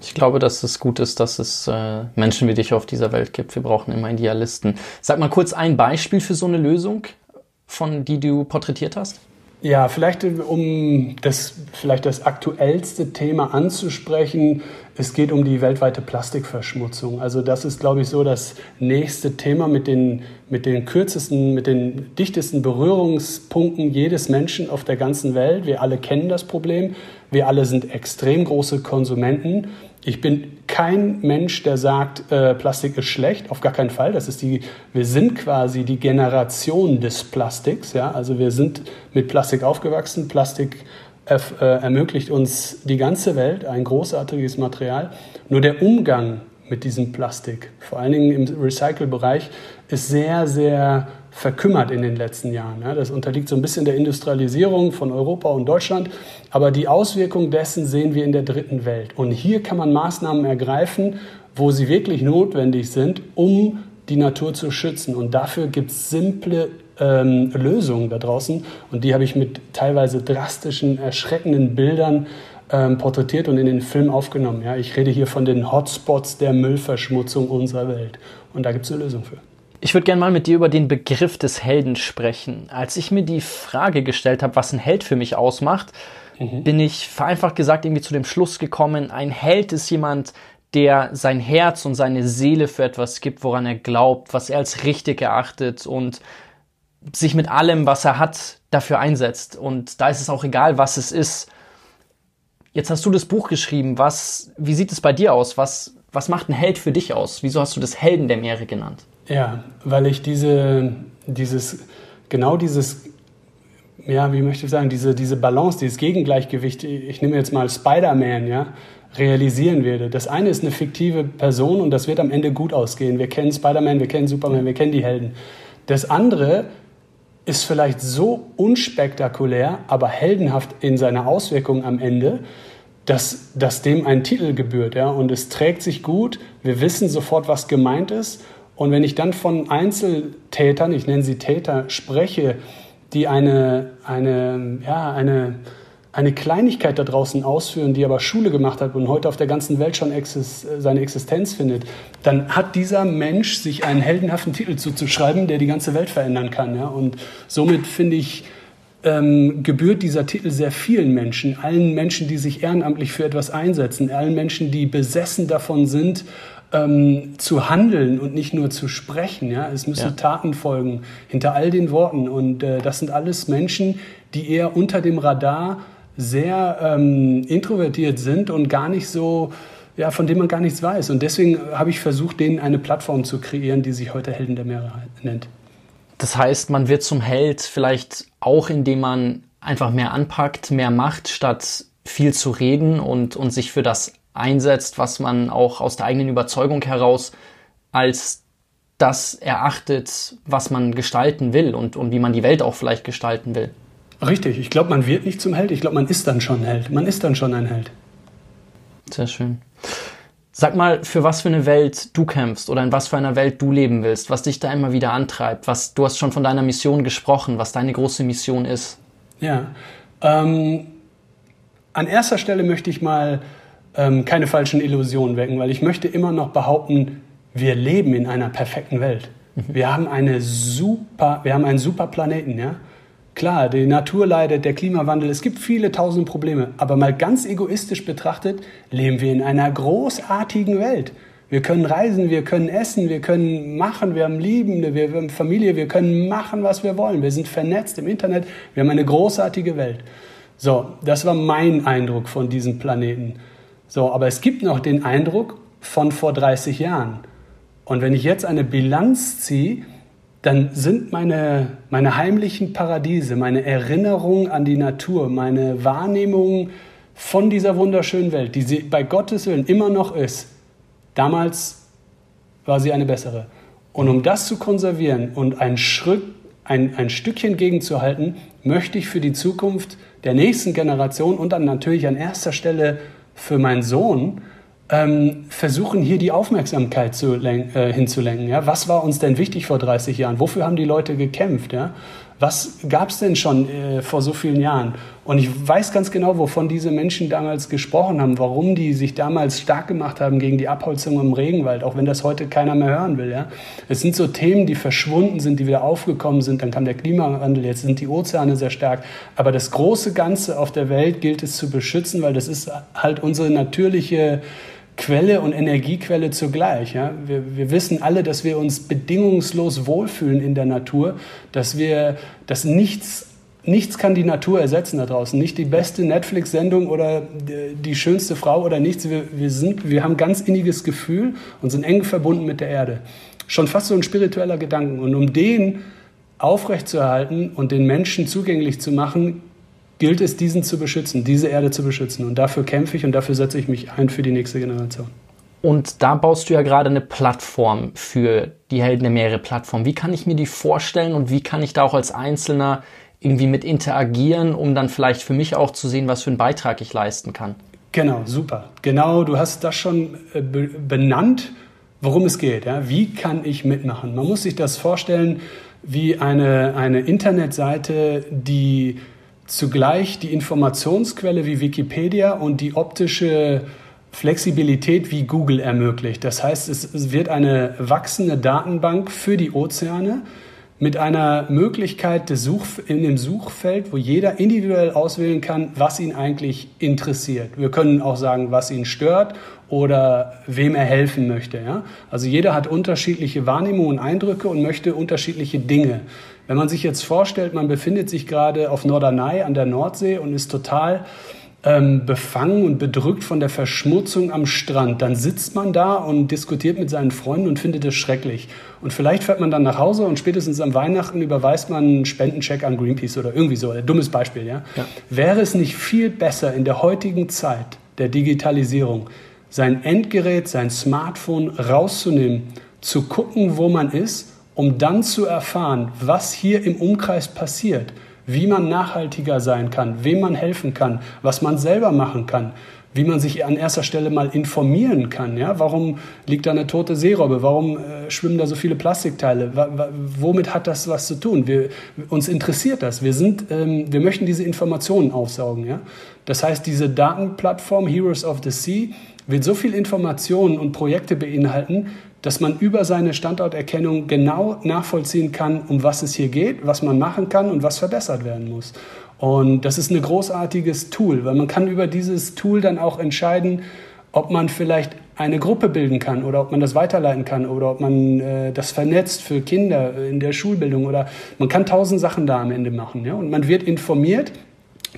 Ich glaube, dass es gut ist, dass es äh, Menschen wie dich auf dieser Welt gibt. Wir brauchen immer Idealisten. Sag mal kurz ein Beispiel für so eine Lösung, von die du porträtiert hast. Ja, vielleicht um das, vielleicht das aktuellste Thema anzusprechen. Es geht um die weltweite Plastikverschmutzung. Also das ist, glaube ich, so das nächste Thema mit den, mit den kürzesten, mit den dichtesten Berührungspunkten jedes Menschen auf der ganzen Welt. Wir alle kennen das Problem. Wir alle sind extrem große Konsumenten. Ich bin kein Mensch, der sagt, äh, Plastik ist schlecht, auf gar keinen Fall. Das ist die, wir sind quasi die Generation des Plastiks. Ja? Also wir sind mit Plastik aufgewachsen. Plastik ermöglicht uns die ganze Welt, ein großartiges Material. Nur der Umgang mit diesem Plastik, vor allen Dingen im Recycle-Bereich, ist sehr, sehr verkümmert in den letzten Jahren. Das unterliegt so ein bisschen der Industrialisierung von Europa und Deutschland, aber die Auswirkungen dessen sehen wir in der dritten Welt. Und hier kann man Maßnahmen ergreifen, wo sie wirklich notwendig sind, um die Natur zu schützen. Und dafür gibt es simple ähm, Lösungen da draußen. Und die habe ich mit teilweise drastischen, erschreckenden Bildern ähm, porträtiert und in den Film aufgenommen. Ja, ich rede hier von den Hotspots der Müllverschmutzung unserer Welt. Und da gibt es eine Lösung für. Ich würde gerne mal mit dir über den Begriff des Helden sprechen. Als ich mir die Frage gestellt habe, was ein Held für mich ausmacht, mhm. bin ich vereinfacht gesagt irgendwie zu dem Schluss gekommen, ein Held ist jemand, der sein Herz und seine Seele für etwas gibt, woran er glaubt, was er als richtig erachtet und sich mit allem, was er hat, dafür einsetzt. Und da ist es auch egal, was es ist. Jetzt hast du das Buch geschrieben. Was, wie sieht es bei dir aus? Was, was macht ein Held für dich aus? Wieso hast du das Helden der Meere genannt? Ja, weil ich diese, dieses, genau dieses, ja, wie möchte ich sagen, diese, diese Balance, dieses Gegengleichgewicht, ich nehme jetzt mal Spider-Man, ja, realisieren werde. Das eine ist eine fiktive Person und das wird am Ende gut ausgehen. Wir kennen Spider-Man, wir kennen Superman, wir kennen die Helden. Das andere ist vielleicht so unspektakulär, aber heldenhaft in seiner Auswirkung am Ende, dass, dass dem ein Titel gebührt. Ja? Und es trägt sich gut, wir wissen sofort, was gemeint ist. Und wenn ich dann von Einzeltätern, ich nenne sie Täter, spreche, die eine, eine, ja, eine, eine Kleinigkeit da draußen ausführen, die aber Schule gemacht hat und heute auf der ganzen Welt schon exist seine Existenz findet, dann hat dieser Mensch sich einen heldenhaften Titel zuzuschreiben, der die ganze Welt verändern kann. Ja? Und somit finde ich, ähm, gebührt dieser Titel sehr vielen Menschen, allen Menschen, die sich ehrenamtlich für etwas einsetzen, allen Menschen, die besessen davon sind, ähm, zu handeln und nicht nur zu sprechen. Ja? Es müssen ja. Taten folgen hinter all den Worten. Und äh, das sind alles Menschen, die eher unter dem Radar sehr ähm, introvertiert sind und gar nicht so, ja, von denen man gar nichts weiß. Und deswegen habe ich versucht, denen eine Plattform zu kreieren, die sich heute Helden der Meere nennt. Das heißt, man wird zum Held vielleicht auch, indem man einfach mehr anpackt, mehr macht, statt viel zu reden und, und sich für das einsetzt, was man auch aus der eigenen Überzeugung heraus als das erachtet, was man gestalten will und, und wie man die Welt auch vielleicht gestalten will. Richtig, ich glaube, man wird nicht zum Held, ich glaube, man ist dann schon Held. Man ist dann schon ein Held. Sehr schön. Sag mal, für was für eine Welt du kämpfst oder in was für einer Welt du leben willst, was dich da immer wieder antreibt, was du hast schon von deiner Mission gesprochen, was deine große Mission ist. Ja, ähm, an erster Stelle möchte ich mal ähm, keine falschen Illusionen wecken, weil ich möchte immer noch behaupten, wir leben in einer perfekten Welt. Mhm. Wir haben eine super, wir haben einen super Planeten, ja. Klar, die Natur leidet, der Klimawandel, es gibt viele tausende Probleme. Aber mal ganz egoistisch betrachtet, leben wir in einer großartigen Welt. Wir können reisen, wir können essen, wir können machen, wir haben Liebende, wir haben Familie, wir können machen, was wir wollen. Wir sind vernetzt im Internet, wir haben eine großartige Welt. So, das war mein Eindruck von diesem Planeten. So, aber es gibt noch den Eindruck von vor 30 Jahren. Und wenn ich jetzt eine Bilanz ziehe, dann sind meine, meine heimlichen Paradiese, meine Erinnerungen an die Natur, meine Wahrnehmung von dieser wunderschönen Welt, die sie bei Gottes Willen immer noch ist, damals war sie eine bessere. Und um das zu konservieren und ein, Schritt, ein, ein Stückchen gegenzuhalten, möchte ich für die Zukunft der nächsten Generation und dann natürlich an erster Stelle für meinen Sohn ähm, versuchen hier die Aufmerksamkeit äh, hinzulenken. Ja? Was war uns denn wichtig vor 30 Jahren? Wofür haben die Leute gekämpft? Ja? Was gab es denn schon äh, vor so vielen Jahren? Und ich weiß ganz genau, wovon diese Menschen damals gesprochen haben, warum die sich damals stark gemacht haben gegen die Abholzung im Regenwald, auch wenn das heute keiner mehr hören will. Ja? Es sind so Themen, die verschwunden sind, die wieder aufgekommen sind. Dann kam der Klimawandel, jetzt sind die Ozeane sehr stark. Aber das große Ganze auf der Welt gilt es zu beschützen, weil das ist halt unsere natürliche Quelle und Energiequelle zugleich. Ja? Wir, wir wissen alle, dass wir uns bedingungslos wohlfühlen in der Natur, dass wir, dass nichts, nichts kann die Natur ersetzen da draußen. Nicht die beste Netflix-Sendung oder die, schönste Frau oder nichts. Wir, wir, sind, wir haben ganz inniges Gefühl und sind eng verbunden mit der Erde. Schon fast so ein spiritueller Gedanken. Und um den aufrechtzuerhalten und den Menschen zugänglich zu machen, gilt es, diesen zu beschützen, diese Erde zu beschützen. Und dafür kämpfe ich und dafür setze ich mich ein für die nächste Generation. Und da baust du ja gerade eine Plattform für die Helden der Meere Plattform. Wie kann ich mir die vorstellen und wie kann ich da auch als Einzelner irgendwie mit interagieren, um dann vielleicht für mich auch zu sehen, was für einen Beitrag ich leisten kann? Genau, super. Genau, du hast das schon äh, benannt, worum es geht. Ja? Wie kann ich mitmachen? Man muss sich das vorstellen wie eine, eine Internetseite, die zugleich die Informationsquelle wie Wikipedia und die optische Flexibilität wie Google ermöglicht. Das heißt, es wird eine wachsende Datenbank für die Ozeane, mit einer Möglichkeit des Such, in dem Suchfeld, wo jeder individuell auswählen kann, was ihn eigentlich interessiert. Wir können auch sagen, was ihn stört oder wem er helfen möchte. Ja? Also jeder hat unterschiedliche Wahrnehmungen und Eindrücke und möchte unterschiedliche Dinge. Wenn man sich jetzt vorstellt, man befindet sich gerade auf Norderney an der Nordsee und ist total ähm, befangen und bedrückt von der Verschmutzung am Strand. Dann sitzt man da und diskutiert mit seinen Freunden und findet es schrecklich. Und vielleicht fährt man dann nach Hause und spätestens am Weihnachten überweist man einen Spendencheck an Greenpeace oder irgendwie so. Ein dummes Beispiel, ja? ja. Wäre es nicht viel besser in der heutigen Zeit der Digitalisierung, sein Endgerät, sein Smartphone rauszunehmen, zu gucken, wo man ist, um dann zu erfahren, was hier im Umkreis passiert? wie man nachhaltiger sein kann, wem man helfen kann, was man selber machen kann, wie man sich an erster Stelle mal informieren kann. Ja? Warum liegt da eine tote Seerobbe? Warum äh, schwimmen da so viele Plastikteile? womit hat das was zu tun? Wir, uns interessiert das. Wir, sind, ähm, wir möchten diese Informationen aufsaugen. Ja? Das heißt, diese Datenplattform Heroes of the Sea wird so viel Informationen und Projekte beinhalten, dass man über seine Standorterkennung genau nachvollziehen kann, um was es hier geht, was man machen kann und was verbessert werden muss. Und das ist ein großartiges Tool, weil man kann über dieses Tool dann auch entscheiden, ob man vielleicht eine Gruppe bilden kann oder ob man das weiterleiten kann oder ob man äh, das vernetzt für Kinder in der Schulbildung oder man kann tausend Sachen da am Ende machen. Ja? Und man wird informiert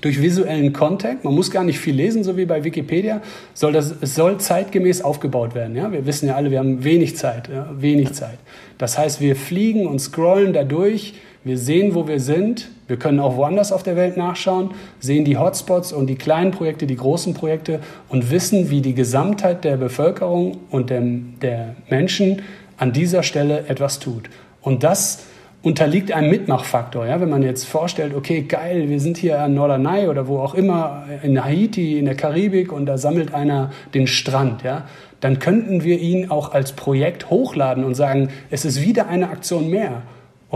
durch visuellen Content. Man muss gar nicht viel lesen, so wie bei Wikipedia. Soll das, es soll zeitgemäß aufgebaut werden. Ja? Wir wissen ja alle, wir haben wenig Zeit. Ja? Wenig Zeit. Das heißt, wir fliegen und scrollen dadurch. Wir sehen, wo wir sind. Wir können auch woanders auf der Welt nachschauen, sehen die Hotspots und die kleinen Projekte, die großen Projekte und wissen, wie die Gesamtheit der Bevölkerung und der, der Menschen an dieser Stelle etwas tut. Und das unterliegt einem Mitmachfaktor. Ja? Wenn man jetzt vorstellt, okay, geil, wir sind hier an Norderney oder wo auch immer, in Haiti, in der Karibik und da sammelt einer den Strand, ja? dann könnten wir ihn auch als Projekt hochladen und sagen, es ist wieder eine Aktion mehr.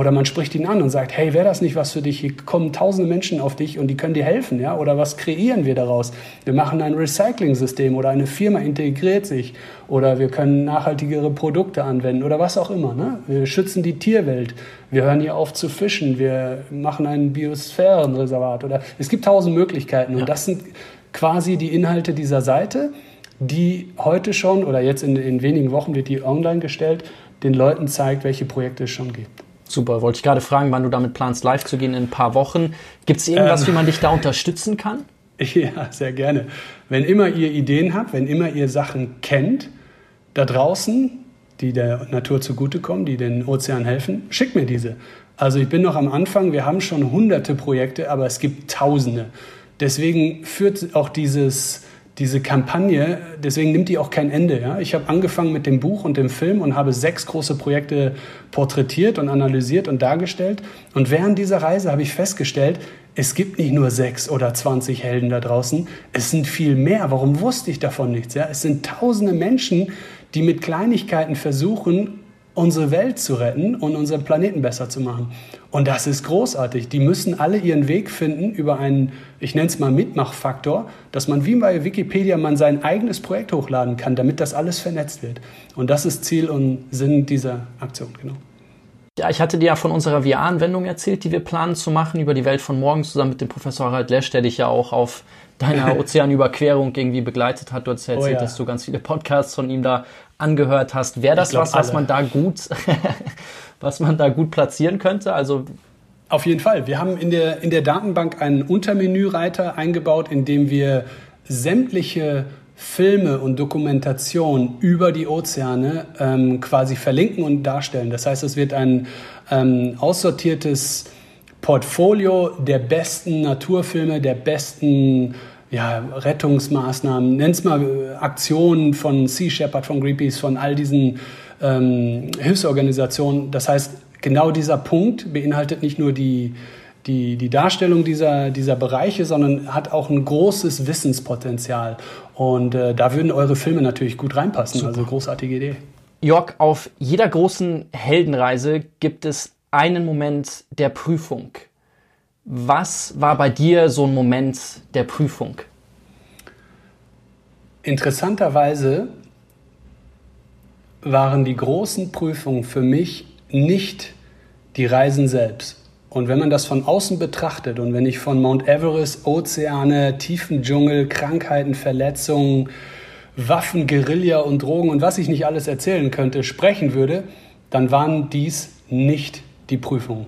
Oder man spricht ihn an und sagt, hey, wäre das nicht was für dich? Hier kommen tausende Menschen auf dich und die können dir helfen. Ja? Oder was kreieren wir daraus? Wir machen ein Recycling-System oder eine Firma integriert sich. Oder wir können nachhaltigere Produkte anwenden oder was auch immer. Ne? Wir schützen die Tierwelt. Wir hören hier auf zu fischen. Wir machen ein Biosphärenreservat. Oder es gibt tausend Möglichkeiten. Und das sind quasi die Inhalte dieser Seite, die heute schon oder jetzt in, in wenigen Wochen wird die online gestellt, den Leuten zeigt, welche Projekte es schon gibt. Super, wollte ich gerade fragen, wann du damit planst, live zu gehen in ein paar Wochen. Gibt es irgendwas, ähm, wie man dich da unterstützen kann? Ja, sehr gerne. Wenn immer ihr Ideen habt, wenn immer ihr Sachen kennt, da draußen, die der Natur zugutekommen, die den Ozean helfen, schickt mir diese. Also ich bin noch am Anfang, wir haben schon hunderte Projekte, aber es gibt tausende. Deswegen führt auch dieses diese Kampagne, deswegen nimmt die auch kein Ende. Ja? Ich habe angefangen mit dem Buch und dem Film und habe sechs große Projekte porträtiert und analysiert und dargestellt. Und während dieser Reise habe ich festgestellt, es gibt nicht nur sechs oder zwanzig Helden da draußen, es sind viel mehr. Warum wusste ich davon nichts? Ja? Es sind tausende Menschen, die mit Kleinigkeiten versuchen, unsere Welt zu retten und unseren Planeten besser zu machen. Und das ist großartig. Die müssen alle ihren Weg finden über einen, ich nenne es mal Mitmachfaktor, dass man wie bei Wikipedia man sein eigenes Projekt hochladen kann, damit das alles vernetzt wird. Und das ist Ziel und Sinn dieser Aktion, genau. Ja, ich hatte dir ja von unserer VR-Anwendung erzählt, die wir planen zu machen über die Welt von morgen zusammen mit dem Professor Harald Lesch, der dich ja auch auf deiner Ozeanüberquerung irgendwie begleitet hat. Du hast ja erzählt, oh ja. dass du ganz viele Podcasts von ihm da angehört hast. Wäre das glaub, was, alle. was man da gut, was man da gut platzieren könnte? Also auf jeden Fall. Wir haben in der, in der Datenbank einen Untermenüreiter eingebaut, in dem wir sämtliche Filme und Dokumentation über die Ozeane ähm, quasi verlinken und darstellen. Das heißt, es wird ein ähm, aussortiertes Portfolio der besten Naturfilme, der besten ja, Rettungsmaßnahmen, nenn's mal äh, Aktionen von Sea Shepherd, von Greenpeace, von all diesen ähm, Hilfsorganisationen. Das heißt, genau dieser Punkt beinhaltet nicht nur die, die, die Darstellung dieser, dieser Bereiche, sondern hat auch ein großes Wissenspotenzial. Und äh, da würden eure Filme natürlich gut reinpassen. Super. Also großartige Idee. Jörg, auf jeder großen Heldenreise gibt es einen Moment der Prüfung. Was war bei dir so ein Moment der Prüfung? Interessanterweise waren die großen Prüfungen für mich nicht die Reisen selbst. Und wenn man das von außen betrachtet und wenn ich von Mount Everest, Ozeane, tiefen Dschungel, Krankheiten, Verletzungen, Waffen, Guerilla und Drogen und was ich nicht alles erzählen könnte, sprechen würde, dann waren dies nicht die Prüfungen.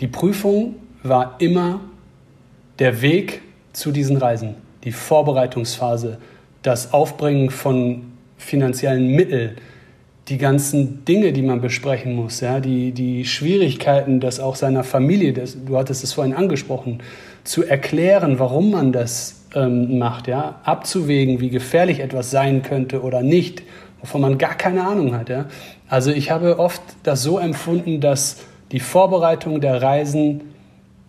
Die Prüfung war immer der Weg zu diesen Reisen, die Vorbereitungsphase, das Aufbringen von finanziellen Mitteln, die ganzen Dinge, die man besprechen muss, ja, die, die Schwierigkeiten, das auch seiner Familie, das, du hattest es vorhin angesprochen, zu erklären, warum man das ähm, macht, ja, abzuwägen, wie gefährlich etwas sein könnte oder nicht, wovon man gar keine Ahnung hat. Ja. Also ich habe oft das so empfunden, dass die Vorbereitung der Reisen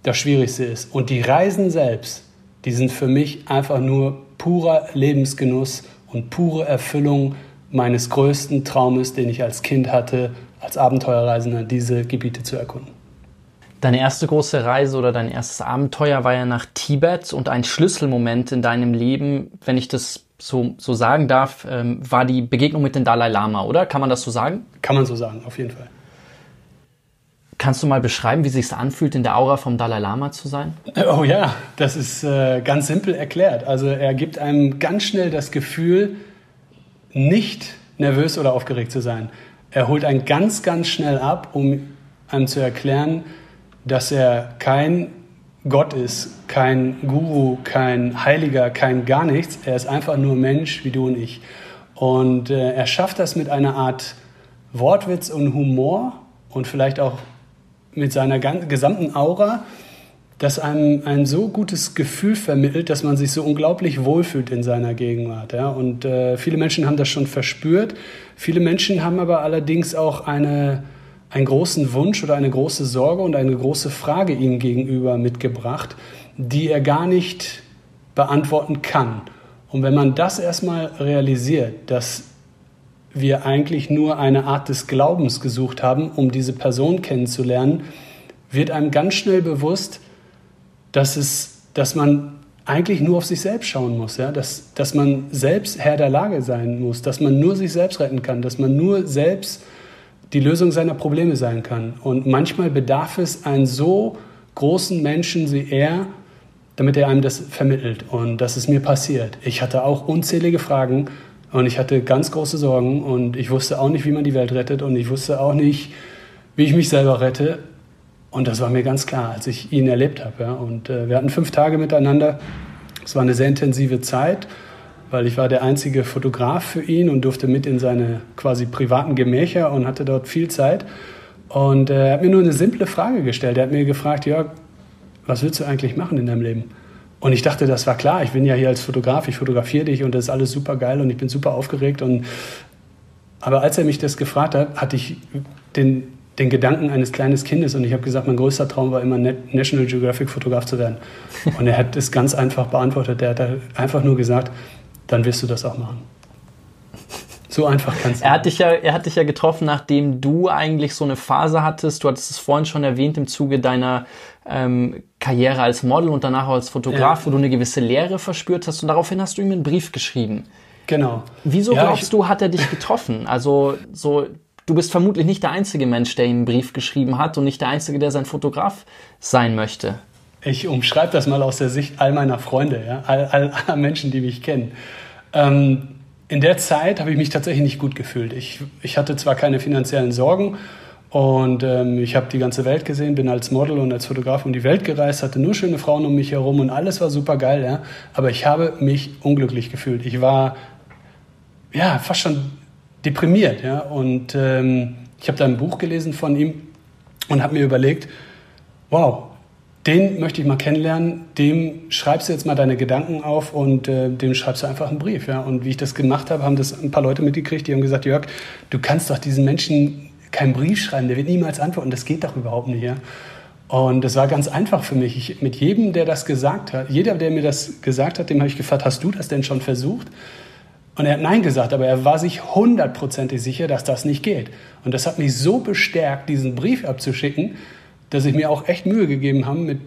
das Schwierigste ist. Und die Reisen selbst, die sind für mich einfach nur purer Lebensgenuss und pure Erfüllung meines größten Traumes, den ich als Kind hatte, als Abenteuerreisender, diese Gebiete zu erkunden. Deine erste große Reise oder dein erstes Abenteuer war ja nach Tibet und ein Schlüsselmoment in deinem Leben, wenn ich das so, so sagen darf, ähm, war die Begegnung mit dem Dalai Lama, oder? Kann man das so sagen? Kann man so sagen, auf jeden Fall. Kannst du mal beschreiben, wie sich anfühlt, in der Aura vom Dalai Lama zu sein? Oh ja, das ist äh, ganz simpel erklärt. Also er gibt einem ganz schnell das Gefühl, nicht nervös oder aufgeregt zu sein. Er holt einen ganz, ganz schnell ab, um einem zu erklären, dass er kein Gott ist, kein Guru, kein Heiliger, kein gar nichts. Er ist einfach nur Mensch wie du und ich. Und äh, er schafft das mit einer Art Wortwitz und Humor und vielleicht auch mit seiner gesamten Aura, das einem ein so gutes Gefühl vermittelt, dass man sich so unglaublich wohlfühlt in seiner Gegenwart. Ja? Und äh, viele Menschen haben das schon verspürt. Viele Menschen haben aber allerdings auch eine, einen großen Wunsch oder eine große Sorge und eine große Frage ihm gegenüber mitgebracht, die er gar nicht beantworten kann. Und wenn man das erstmal realisiert, dass wir eigentlich nur eine Art des Glaubens gesucht haben, um diese Person kennenzulernen, wird einem ganz schnell bewusst, dass, es, dass man eigentlich nur auf sich selbst schauen muss, ja? dass, dass man selbst Herr der Lage sein muss, dass man nur sich selbst retten kann, dass man nur selbst die Lösung seiner Probleme sein kann. Und manchmal bedarf es einen so großen Menschen wie er, damit er einem das vermittelt. Und das ist mir passiert. Ich hatte auch unzählige Fragen und ich hatte ganz große Sorgen und ich wusste auch nicht, wie man die Welt rettet und ich wusste auch nicht, wie ich mich selber rette. Und das war mir ganz klar, als ich ihn erlebt habe. Ja. Und äh, wir hatten fünf Tage miteinander. Es war eine sehr intensive Zeit, weil ich war der einzige Fotograf für ihn und durfte mit in seine quasi privaten Gemächer und hatte dort viel Zeit. Und äh, er hat mir nur eine simple Frage gestellt. Er hat mir gefragt, Jörg, was willst du eigentlich machen in deinem Leben? Und ich dachte, das war klar. Ich bin ja hier als Fotograf, ich fotografiere dich und das ist alles super geil und ich bin super aufgeregt. Und aber als er mich das gefragt hat, hatte ich den, den Gedanken eines kleinen Kindes und ich habe gesagt, mein größter Traum war immer National Geographic Fotograf zu werden. Und er hat es ganz einfach beantwortet. Er hat einfach nur gesagt, dann wirst du das auch machen. So einfach kannst du. Er hat, dich ja, er hat dich ja getroffen, nachdem du eigentlich so eine Phase hattest. Du hattest es vorhin schon erwähnt im Zuge deiner ähm, Karriere als Model und danach auch als Fotograf, ja. wo du eine gewisse Lehre verspürt hast. Und daraufhin hast du ihm einen Brief geschrieben. Genau. Wieso ja, glaubst du, hat er dich getroffen? Also so, du bist vermutlich nicht der einzige Mensch, der ihm einen Brief geschrieben hat und nicht der einzige, der sein Fotograf sein möchte. Ich umschreibe das mal aus der Sicht all meiner Freunde, ja? all, all, aller Menschen, die mich kennen. Ähm, in der Zeit habe ich mich tatsächlich nicht gut gefühlt. Ich, ich hatte zwar keine finanziellen Sorgen und ähm, ich habe die ganze Welt gesehen, bin als Model und als Fotograf um die Welt gereist, hatte nur schöne Frauen um mich herum und alles war super geil, ja. Aber ich habe mich unglücklich gefühlt. Ich war ja fast schon deprimiert, ja. Und ähm, ich habe da ein Buch gelesen von ihm und habe mir überlegt, wow, den möchte ich mal kennenlernen, dem schreibst du jetzt mal deine Gedanken auf und äh, dem schreibst du einfach einen Brief. Ja? Und wie ich das gemacht habe, haben das ein paar Leute mitgekriegt, die haben gesagt, Jörg, du kannst doch diesen Menschen keinen Brief schreiben, der wird niemals antworten, das geht doch überhaupt nicht. Ja? Und das war ganz einfach für mich. Ich, mit jedem, der das gesagt hat, jeder, der mir das gesagt hat, dem habe ich gefragt, hast du das denn schon versucht? Und er hat Nein gesagt, aber er war sich hundertprozentig sicher, dass das nicht geht. Und das hat mich so bestärkt, diesen Brief abzuschicken, dass ich mir auch echt Mühe gegeben habe mit,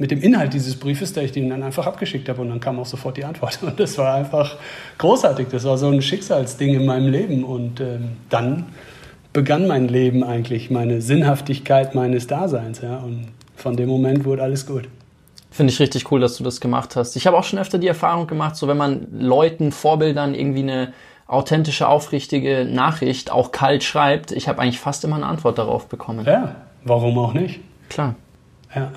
mit dem Inhalt dieses Briefes, der ich den dann einfach abgeschickt habe und dann kam auch sofort die Antwort. Und das war einfach großartig. Das war so ein Schicksalsding in meinem Leben. Und ähm, dann begann mein Leben eigentlich, meine Sinnhaftigkeit meines Daseins. Ja? Und von dem Moment wurde alles gut. Finde ich richtig cool, dass du das gemacht hast. Ich habe auch schon öfter die Erfahrung gemacht, so wenn man Leuten, Vorbildern irgendwie eine authentische, aufrichtige Nachricht auch kalt schreibt, ich habe eigentlich fast immer eine Antwort darauf bekommen. Ja, warum auch nicht? Klar. Ja.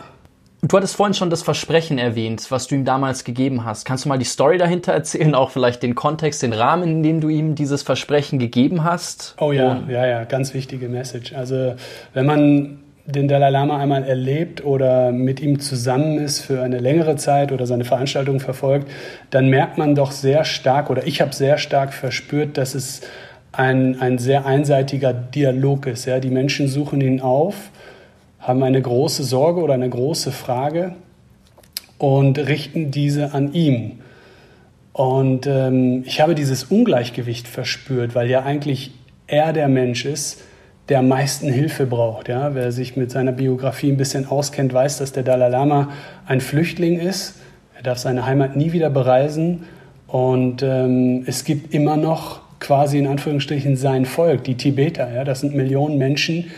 Du hattest vorhin schon das Versprechen erwähnt, was du ihm damals gegeben hast. Kannst du mal die Story dahinter erzählen, auch vielleicht den Kontext, den Rahmen, in dem du ihm dieses Versprechen gegeben hast? Oh ja, ja, ja, ganz wichtige Message. Also wenn man den Dalai Lama einmal erlebt oder mit ihm zusammen ist für eine längere Zeit oder seine Veranstaltung verfolgt, dann merkt man doch sehr stark oder ich habe sehr stark verspürt, dass es ein, ein sehr einseitiger Dialog ist. Ja? Die Menschen suchen ihn auf haben eine große Sorge oder eine große Frage und richten diese an ihm. Und ähm, ich habe dieses Ungleichgewicht verspürt, weil ja eigentlich er der Mensch ist, der am meisten Hilfe braucht. Ja? Wer sich mit seiner Biografie ein bisschen auskennt, weiß, dass der Dalai Lama ein Flüchtling ist. Er darf seine Heimat nie wieder bereisen. Und ähm, es gibt immer noch quasi in Anführungsstrichen sein Volk, die Tibeter. Ja? Das sind Millionen Menschen,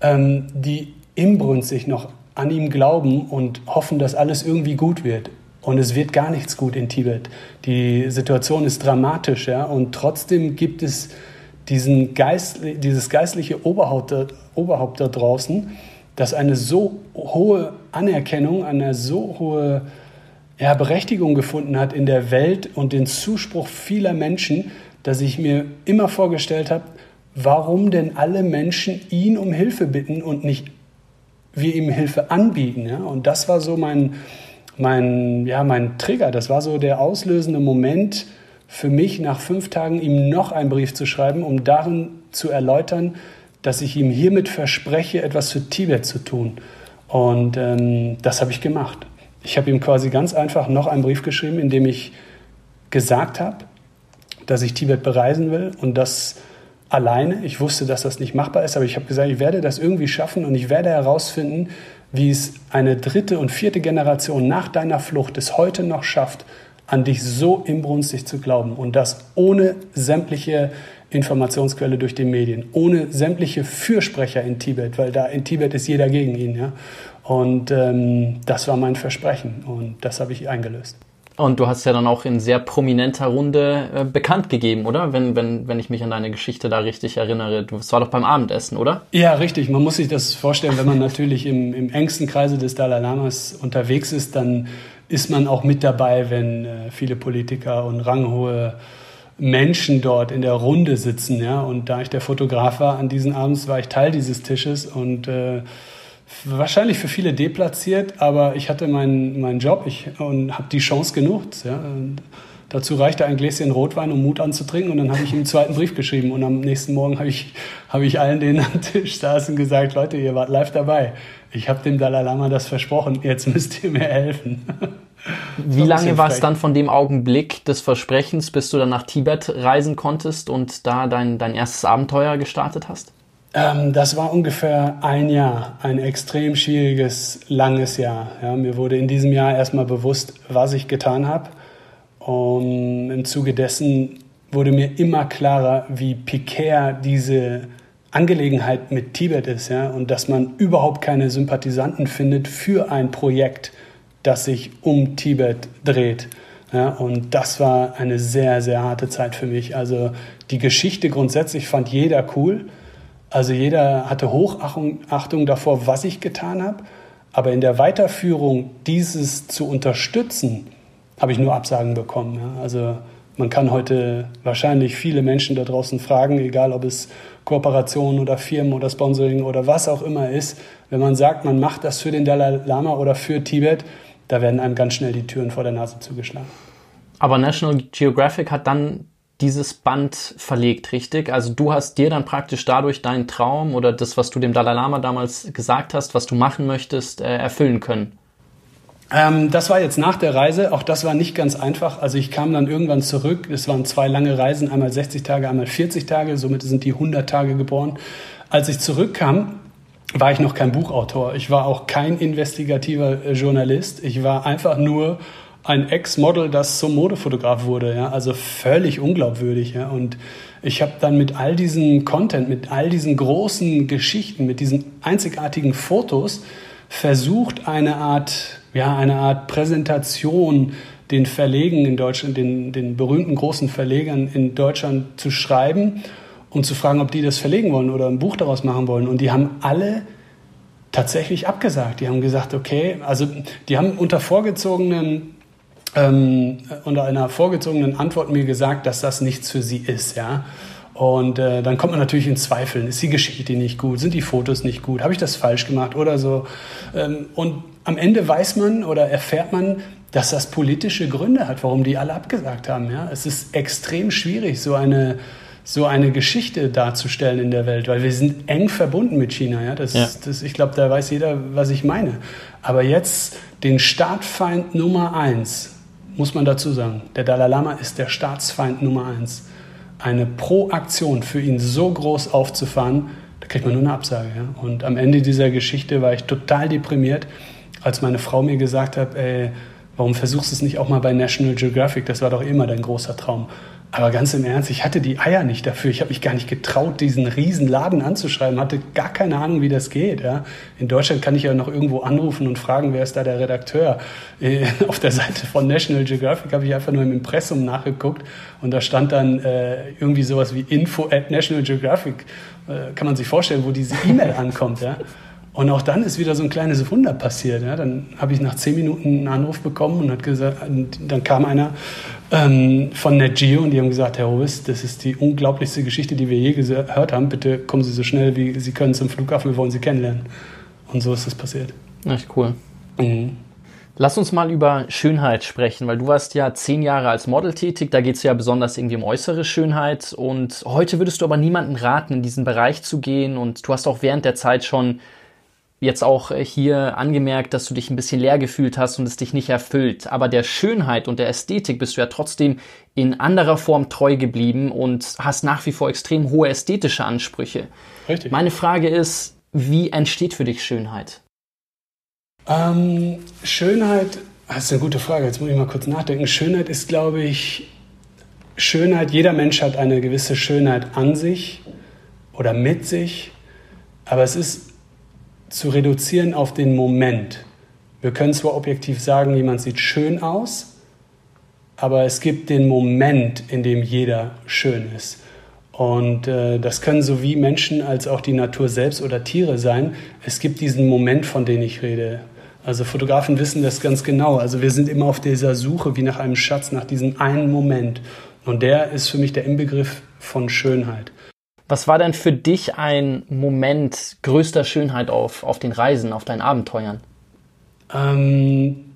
ähm, die inbrünstig noch an ihm glauben und hoffen, dass alles irgendwie gut wird. Und es wird gar nichts gut in Tibet. Die Situation ist dramatisch, ja, und trotzdem gibt es diesen Geist, dieses geistliche Oberhaupt, Oberhaupt da draußen, das eine so hohe Anerkennung, eine so hohe ja, Berechtigung gefunden hat in der Welt und den Zuspruch vieler Menschen, dass ich mir immer vorgestellt habe, warum denn alle Menschen ihn um Hilfe bitten und nicht wir ihm Hilfe anbieten. Ja? Und das war so mein, mein, ja, mein Trigger, das war so der auslösende Moment für mich, nach fünf Tagen ihm noch einen Brief zu schreiben, um darin zu erläutern, dass ich ihm hiermit verspreche, etwas für Tibet zu tun. Und ähm, das habe ich gemacht. Ich habe ihm quasi ganz einfach noch einen Brief geschrieben, in dem ich gesagt habe, dass ich Tibet bereisen will und dass alleine. Ich wusste, dass das nicht machbar ist, aber ich habe gesagt, ich werde das irgendwie schaffen und ich werde herausfinden, wie es eine dritte und vierte Generation nach deiner Flucht es heute noch schafft, an dich so inbrünstig zu glauben und das ohne sämtliche Informationsquelle durch die Medien, ohne sämtliche Fürsprecher in Tibet, weil da in Tibet ist jeder gegen ihn. Ja? Und ähm, das war mein Versprechen und das habe ich eingelöst. Und du hast ja dann auch in sehr prominenter Runde äh, bekannt gegeben, oder? Wenn, wenn, wenn ich mich an deine Geschichte da richtig erinnere. Das war doch beim Abendessen, oder? Ja, richtig. Man muss sich das vorstellen, wenn man natürlich im, im engsten Kreise des Dalai Lamas unterwegs ist, dann ist man auch mit dabei, wenn äh, viele Politiker und ranghohe Menschen dort in der Runde sitzen. Ja? Und da ich der Fotograf war an diesen Abends, war ich Teil dieses Tisches und äh, wahrscheinlich für viele deplatziert, aber ich hatte meinen, meinen Job ich, und habe die Chance genutzt. Ja. dazu reichte ein Gläschen Rotwein, um Mut anzutrinken. Und dann habe ich ihm einen zweiten Brief geschrieben. Und am nächsten Morgen habe ich, hab ich allen, denen am Tisch saßen, gesagt, Leute, ihr wart live dabei. Ich habe dem Dalai Lama das versprochen. Jetzt müsst ihr mir helfen. Wie lange war es dann von dem Augenblick des Versprechens, bis du dann nach Tibet reisen konntest und da dein, dein erstes Abenteuer gestartet hast? Ähm, das war ungefähr ein Jahr, ein extrem schwieriges, langes Jahr. Ja, mir wurde in diesem Jahr erstmal bewusst, was ich getan habe. Und im Zuge dessen wurde mir immer klarer, wie prekär diese Angelegenheit mit Tibet ist ja, und dass man überhaupt keine Sympathisanten findet für ein Projekt, das sich um Tibet dreht. Ja, und das war eine sehr, sehr harte Zeit für mich. Also die Geschichte grundsätzlich fand jeder cool. Also jeder hatte Hochachtung davor, was ich getan habe. Aber in der Weiterführung dieses zu unterstützen, habe ich nur Absagen bekommen. Ja. Also man kann heute wahrscheinlich viele Menschen da draußen fragen, egal ob es Kooperationen oder Firmen oder Sponsoring oder was auch immer ist. Wenn man sagt, man macht das für den Dalai Lama oder für Tibet, da werden einem ganz schnell die Türen vor der Nase zugeschlagen. Aber National Geographic hat dann dieses Band verlegt, richtig? Also du hast dir dann praktisch dadurch deinen Traum oder das, was du dem Dalai Lama damals gesagt hast, was du machen möchtest, äh, erfüllen können. Ähm, das war jetzt nach der Reise. Auch das war nicht ganz einfach. Also ich kam dann irgendwann zurück. Es waren zwei lange Reisen, einmal 60 Tage, einmal 40 Tage. Somit sind die 100 Tage geboren. Als ich zurückkam, war ich noch kein Buchautor. Ich war auch kein investigativer äh, Journalist. Ich war einfach nur ein Ex-Model, das zum Modefotograf wurde, ja, also völlig unglaubwürdig, ja, und ich habe dann mit all diesem Content, mit all diesen großen Geschichten, mit diesen einzigartigen Fotos versucht, eine Art, ja, eine Art Präsentation den Verlegen in Deutschland, den, den berühmten großen Verlegern in Deutschland zu schreiben, um zu fragen, ob die das verlegen wollen oder ein Buch daraus machen wollen. Und die haben alle tatsächlich abgesagt. Die haben gesagt, okay, also die haben unter vorgezogenen ähm, unter einer vorgezogenen Antwort mir gesagt, dass das nichts für sie ist, ja. Und äh, dann kommt man natürlich in Zweifeln. Ist die Geschichte nicht gut? Sind die Fotos nicht gut? Habe ich das falsch gemacht oder so? Ähm, und am Ende weiß man oder erfährt man, dass das politische Gründe hat, warum die alle abgesagt haben. Ja? Es ist extrem schwierig, so eine, so eine Geschichte darzustellen in der Welt, weil wir sind eng verbunden mit China. Ja? Das, ja. Das, ich glaube, da weiß jeder, was ich meine. Aber jetzt den Staatsfeind Nummer eins muss man dazu sagen, der Dalai Lama ist der Staatsfeind Nummer eins. Eine Proaktion für ihn so groß aufzufahren, da kriegt man nur eine Absage. Ja? Und am Ende dieser Geschichte war ich total deprimiert, als meine Frau mir gesagt hat, ey, warum versuchst du es nicht auch mal bei National Geographic? Das war doch immer dein großer Traum. Aber ganz im Ernst, ich hatte die Eier nicht dafür. Ich habe mich gar nicht getraut, diesen riesen Laden anzuschreiben, hatte gar keine Ahnung, wie das geht. Ja. In Deutschland kann ich ja noch irgendwo anrufen und fragen, wer ist da der Redakteur. Äh, auf der Seite von National Geographic habe ich einfach nur im Impressum nachgeguckt und da stand dann äh, irgendwie sowas wie info at National Geographic. Äh, kann man sich vorstellen, wo diese E-Mail ankommt. Ja. Und auch dann ist wieder so ein kleines Wunder passiert. Ja. Dann habe ich nach zehn Minuten einen Anruf bekommen und hat gesagt, dann kam einer ähm, von NetGeo und die haben gesagt, Herr Hovis, das ist die unglaublichste Geschichte, die wir je gehört haben. Bitte kommen Sie so schnell, wie Sie können zum Flughafen, wir wollen Sie kennenlernen. Und so ist das passiert. Echt cool. Mhm. Lass uns mal über Schönheit sprechen, weil du warst ja zehn Jahre als Model tätig, da geht es ja besonders irgendwie um äußere Schönheit und heute würdest du aber niemanden raten, in diesen Bereich zu gehen und du hast auch während der Zeit schon jetzt auch äh, hier angemerkt, dass du dich ein bisschen leer gefühlt hast und es dich nicht erfüllt. Aber der Schönheit und der Ästhetik bist du ja trotzdem in anderer Form treu geblieben und hast nach wie vor extrem hohe ästhetische Ansprüche. Richtig. Meine Frage ist, wie entsteht für dich Schönheit? Ähm, Schönheit, das ist eine gute Frage, jetzt muss ich mal kurz nachdenken. Schönheit ist, glaube ich, Schönheit, jeder Mensch hat eine gewisse Schönheit an sich oder mit sich, aber es ist zu reduzieren auf den Moment. Wir können zwar objektiv sagen, jemand sieht schön aus, aber es gibt den Moment, in dem jeder schön ist. Und äh, das können sowie Menschen als auch die Natur selbst oder Tiere sein. Es gibt diesen Moment, von dem ich rede. Also Fotografen wissen das ganz genau. Also wir sind immer auf dieser Suche wie nach einem Schatz, nach diesem einen Moment. Und der ist für mich der Inbegriff von Schönheit. Was war denn für dich ein Moment größter Schönheit auf, auf den Reisen, auf deinen Abenteuern? Ähm,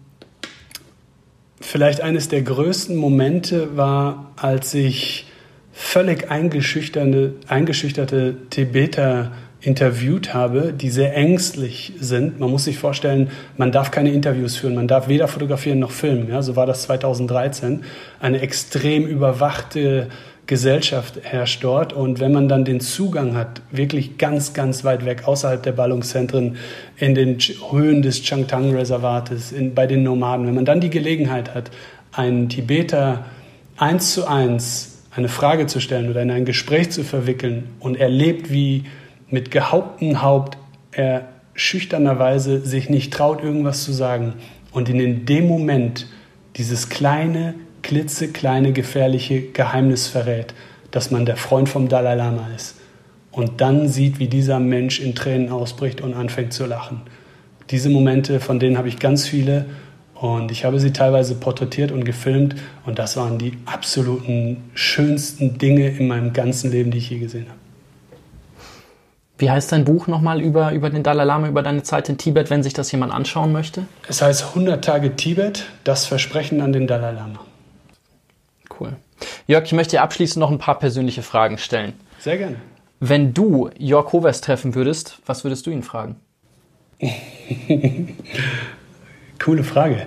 vielleicht eines der größten Momente war, als ich völlig eingeschüchterte, eingeschüchterte Tibeter interviewt habe, die sehr ängstlich sind. Man muss sich vorstellen, man darf keine Interviews führen, man darf weder fotografieren noch filmen. Ja, so war das 2013. Eine extrem überwachte Gesellschaft herrscht dort. Und wenn man dann den Zugang hat, wirklich ganz, ganz weit weg, außerhalb der Ballungszentren, in den Höhen des Changtang-Reservates, bei den Nomaden, wenn man dann die Gelegenheit hat, einen Tibeter eins zu eins eine Frage zu stellen oder in ein Gespräch zu verwickeln und erlebt, wie mit gehauptem Haupt er schüchternerweise sich nicht traut, irgendwas zu sagen und in dem Moment dieses kleine, klitzekleine, gefährliche Geheimnis verrät, dass man der Freund vom Dalai Lama ist. Und dann sieht, wie dieser Mensch in Tränen ausbricht und anfängt zu lachen. Diese Momente, von denen habe ich ganz viele und ich habe sie teilweise porträtiert und gefilmt und das waren die absoluten schönsten Dinge in meinem ganzen Leben, die ich je gesehen habe. Wie heißt dein Buch nochmal über, über den Dalai Lama, über deine Zeit in Tibet, wenn sich das jemand anschauen möchte? Es heißt 100 Tage Tibet, das Versprechen an den Dalai Lama. Jörg, ich möchte dir abschließend noch ein paar persönliche Fragen stellen. Sehr gerne. Wenn du Jörg Hovers treffen würdest, was würdest du ihn fragen? Coole Frage.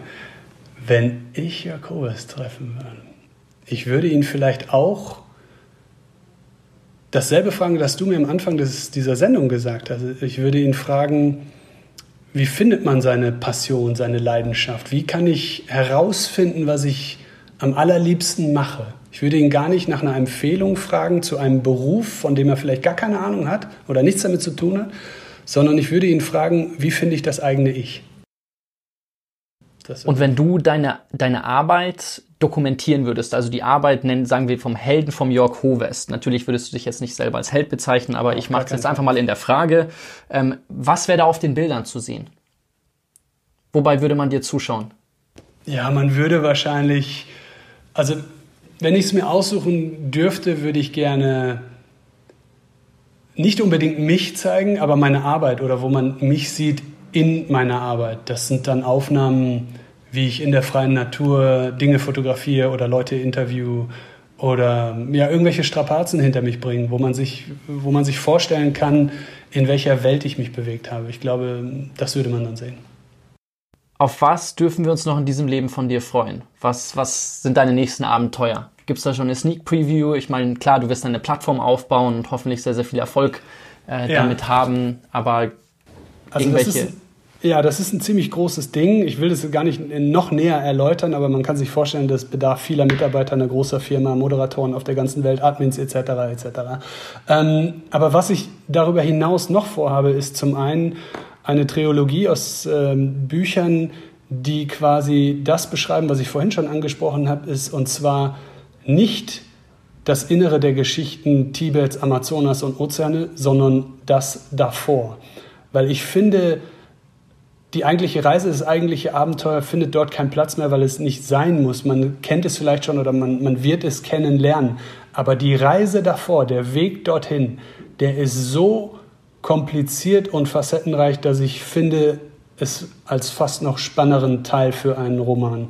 Wenn ich Jörg Hovers treffen würde, ich würde ihn vielleicht auch dasselbe fragen, das du mir am Anfang des, dieser Sendung gesagt hast. Ich würde ihn fragen, wie findet man seine Passion, seine Leidenschaft? Wie kann ich herausfinden, was ich am allerliebsten mache. Ich würde ihn gar nicht nach einer Empfehlung fragen zu einem Beruf, von dem er vielleicht gar keine Ahnung hat oder nichts damit zu tun hat, sondern ich würde ihn fragen, wie finde ich das eigene Ich? Und wenn du deine, deine Arbeit dokumentieren würdest, also die Arbeit nennen, sagen wir vom Helden vom Jörg Hovest, natürlich würdest du dich jetzt nicht selber als Held bezeichnen, aber ich mache es jetzt einfach mal in der Frage, ähm, was wäre da auf den Bildern zu sehen? Wobei würde man dir zuschauen? Ja, man würde wahrscheinlich, also wenn ich es mir aussuchen dürfte, würde ich gerne nicht unbedingt mich zeigen, aber meine Arbeit oder wo man mich sieht in meiner Arbeit. Das sind dann Aufnahmen, wie ich in der freien Natur Dinge fotografiere oder Leute interview oder ja, irgendwelche Strapazen hinter mich bringen, wo man, sich, wo man sich vorstellen kann, in welcher Welt ich mich bewegt habe. Ich glaube, das würde man dann sehen. Auf was dürfen wir uns noch in diesem Leben von dir freuen? Was, was sind deine nächsten Abenteuer? Gibt es da schon eine Sneak Preview? Ich meine, klar, du wirst eine Plattform aufbauen und hoffentlich sehr, sehr viel Erfolg äh, ja. damit haben, aber also irgendwelche. Ja, das ist ein ziemlich großes Ding. Ich will das gar nicht noch näher erläutern, aber man kann sich vorstellen, das bedarf vieler Mitarbeiter einer großen Firma, Moderatoren auf der ganzen Welt, Admins etc. etc. Ähm, aber was ich darüber hinaus noch vorhabe, ist zum einen eine Trilogie aus ähm, Büchern, die quasi das beschreiben, was ich vorhin schon angesprochen habe, ist und zwar nicht das Innere der Geschichten Tibets, Amazonas und Ozeane, sondern das davor. Weil ich finde, die eigentliche Reise, das eigentliche Abenteuer findet dort keinen Platz mehr, weil es nicht sein muss. Man kennt es vielleicht schon oder man, man wird es kennenlernen. Aber die Reise davor, der Weg dorthin, der ist so kompliziert und facettenreich, dass ich finde, es als fast noch spannenderen Teil für einen Roman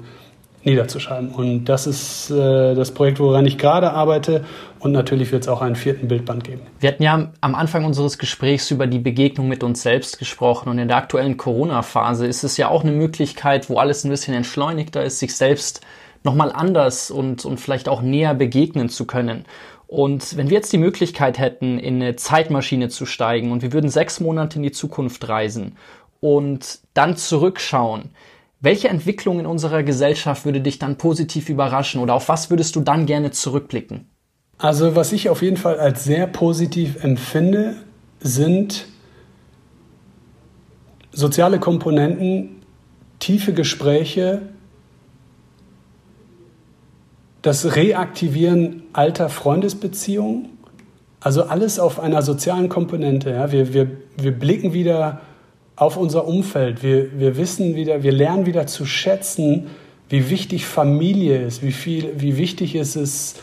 niederzuschreiben. Und das ist äh, das Projekt, woran ich gerade arbeite. Und natürlich wird es auch einen vierten Bildband geben. Wir hatten ja am Anfang unseres Gesprächs über die Begegnung mit uns selbst gesprochen. Und in der aktuellen Corona-Phase ist es ja auch eine Möglichkeit, wo alles ein bisschen entschleunigter ist, sich selbst nochmal anders und, und vielleicht auch näher begegnen zu können. Und wenn wir jetzt die Möglichkeit hätten, in eine Zeitmaschine zu steigen und wir würden sechs Monate in die Zukunft reisen und dann zurückschauen, welche Entwicklung in unserer Gesellschaft würde dich dann positiv überraschen oder auf was würdest du dann gerne zurückblicken? Also was ich auf jeden Fall als sehr positiv empfinde, sind soziale Komponenten, tiefe Gespräche, das Reaktivieren alter Freundesbeziehungen, also alles auf einer sozialen Komponente. Ja. Wir, wir, wir blicken wieder auf unser Umfeld. Wir, wir wissen wieder, wir lernen wieder zu schätzen, wie wichtig Familie ist, wie, viel, wie wichtig es ist,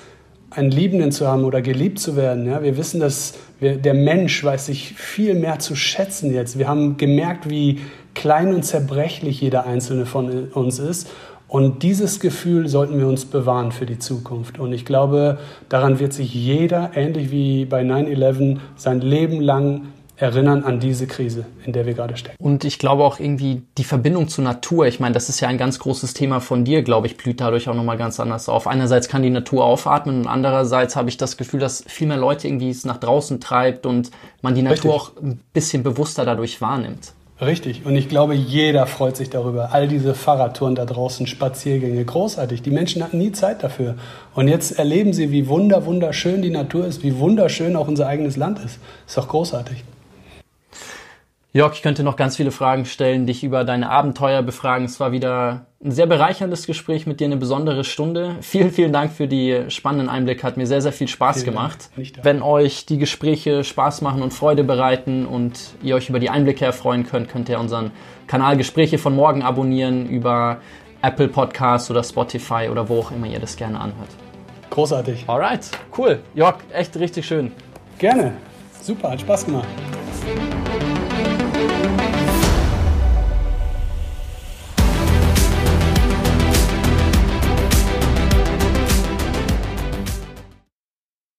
einen Liebenden zu haben oder geliebt zu werden. Ja? Wir wissen, dass wir, der Mensch weiß sich viel mehr zu schätzen jetzt. Wir haben gemerkt, wie klein und zerbrechlich jeder einzelne von uns ist. Und dieses Gefühl sollten wir uns bewahren für die Zukunft. Und ich glaube, daran wird sich jeder, ähnlich wie bei 9-11, sein Leben lang erinnern an diese Krise, in der wir gerade stecken. Und ich glaube auch irgendwie die Verbindung zur Natur. Ich meine, das ist ja ein ganz großes Thema von dir, glaube ich, blüht dadurch auch nochmal ganz anders auf. Einerseits kann die Natur aufatmen und andererseits habe ich das Gefühl, dass viel mehr Leute irgendwie es nach draußen treibt und man die Natur Richtig. auch ein bisschen bewusster dadurch wahrnimmt. Richtig. Und ich glaube, jeder freut sich darüber. All diese Fahrradtouren da draußen, Spaziergänge, großartig. Die Menschen hatten nie Zeit dafür. Und jetzt erleben sie, wie wunder, wunderschön die Natur ist, wie wunderschön auch unser eigenes Land ist. Ist doch großartig. Jörg, ich könnte noch ganz viele Fragen stellen, dich über deine Abenteuer befragen. Es war wieder ein sehr bereicherndes Gespräch mit dir, eine besondere Stunde. Vielen, vielen Dank für die spannenden Einblicke. Hat mir sehr, sehr viel Spaß vielen gemacht. Wenn euch die Gespräche Spaß machen und Freude bereiten und ihr euch über die Einblicke erfreuen könnt, könnt ihr unseren Kanal Gespräche von morgen abonnieren über Apple Podcasts oder Spotify oder wo auch immer ihr das gerne anhört. Großartig. Alright, cool. Jörg, echt richtig schön. Gerne. Super, hat Spaß gemacht.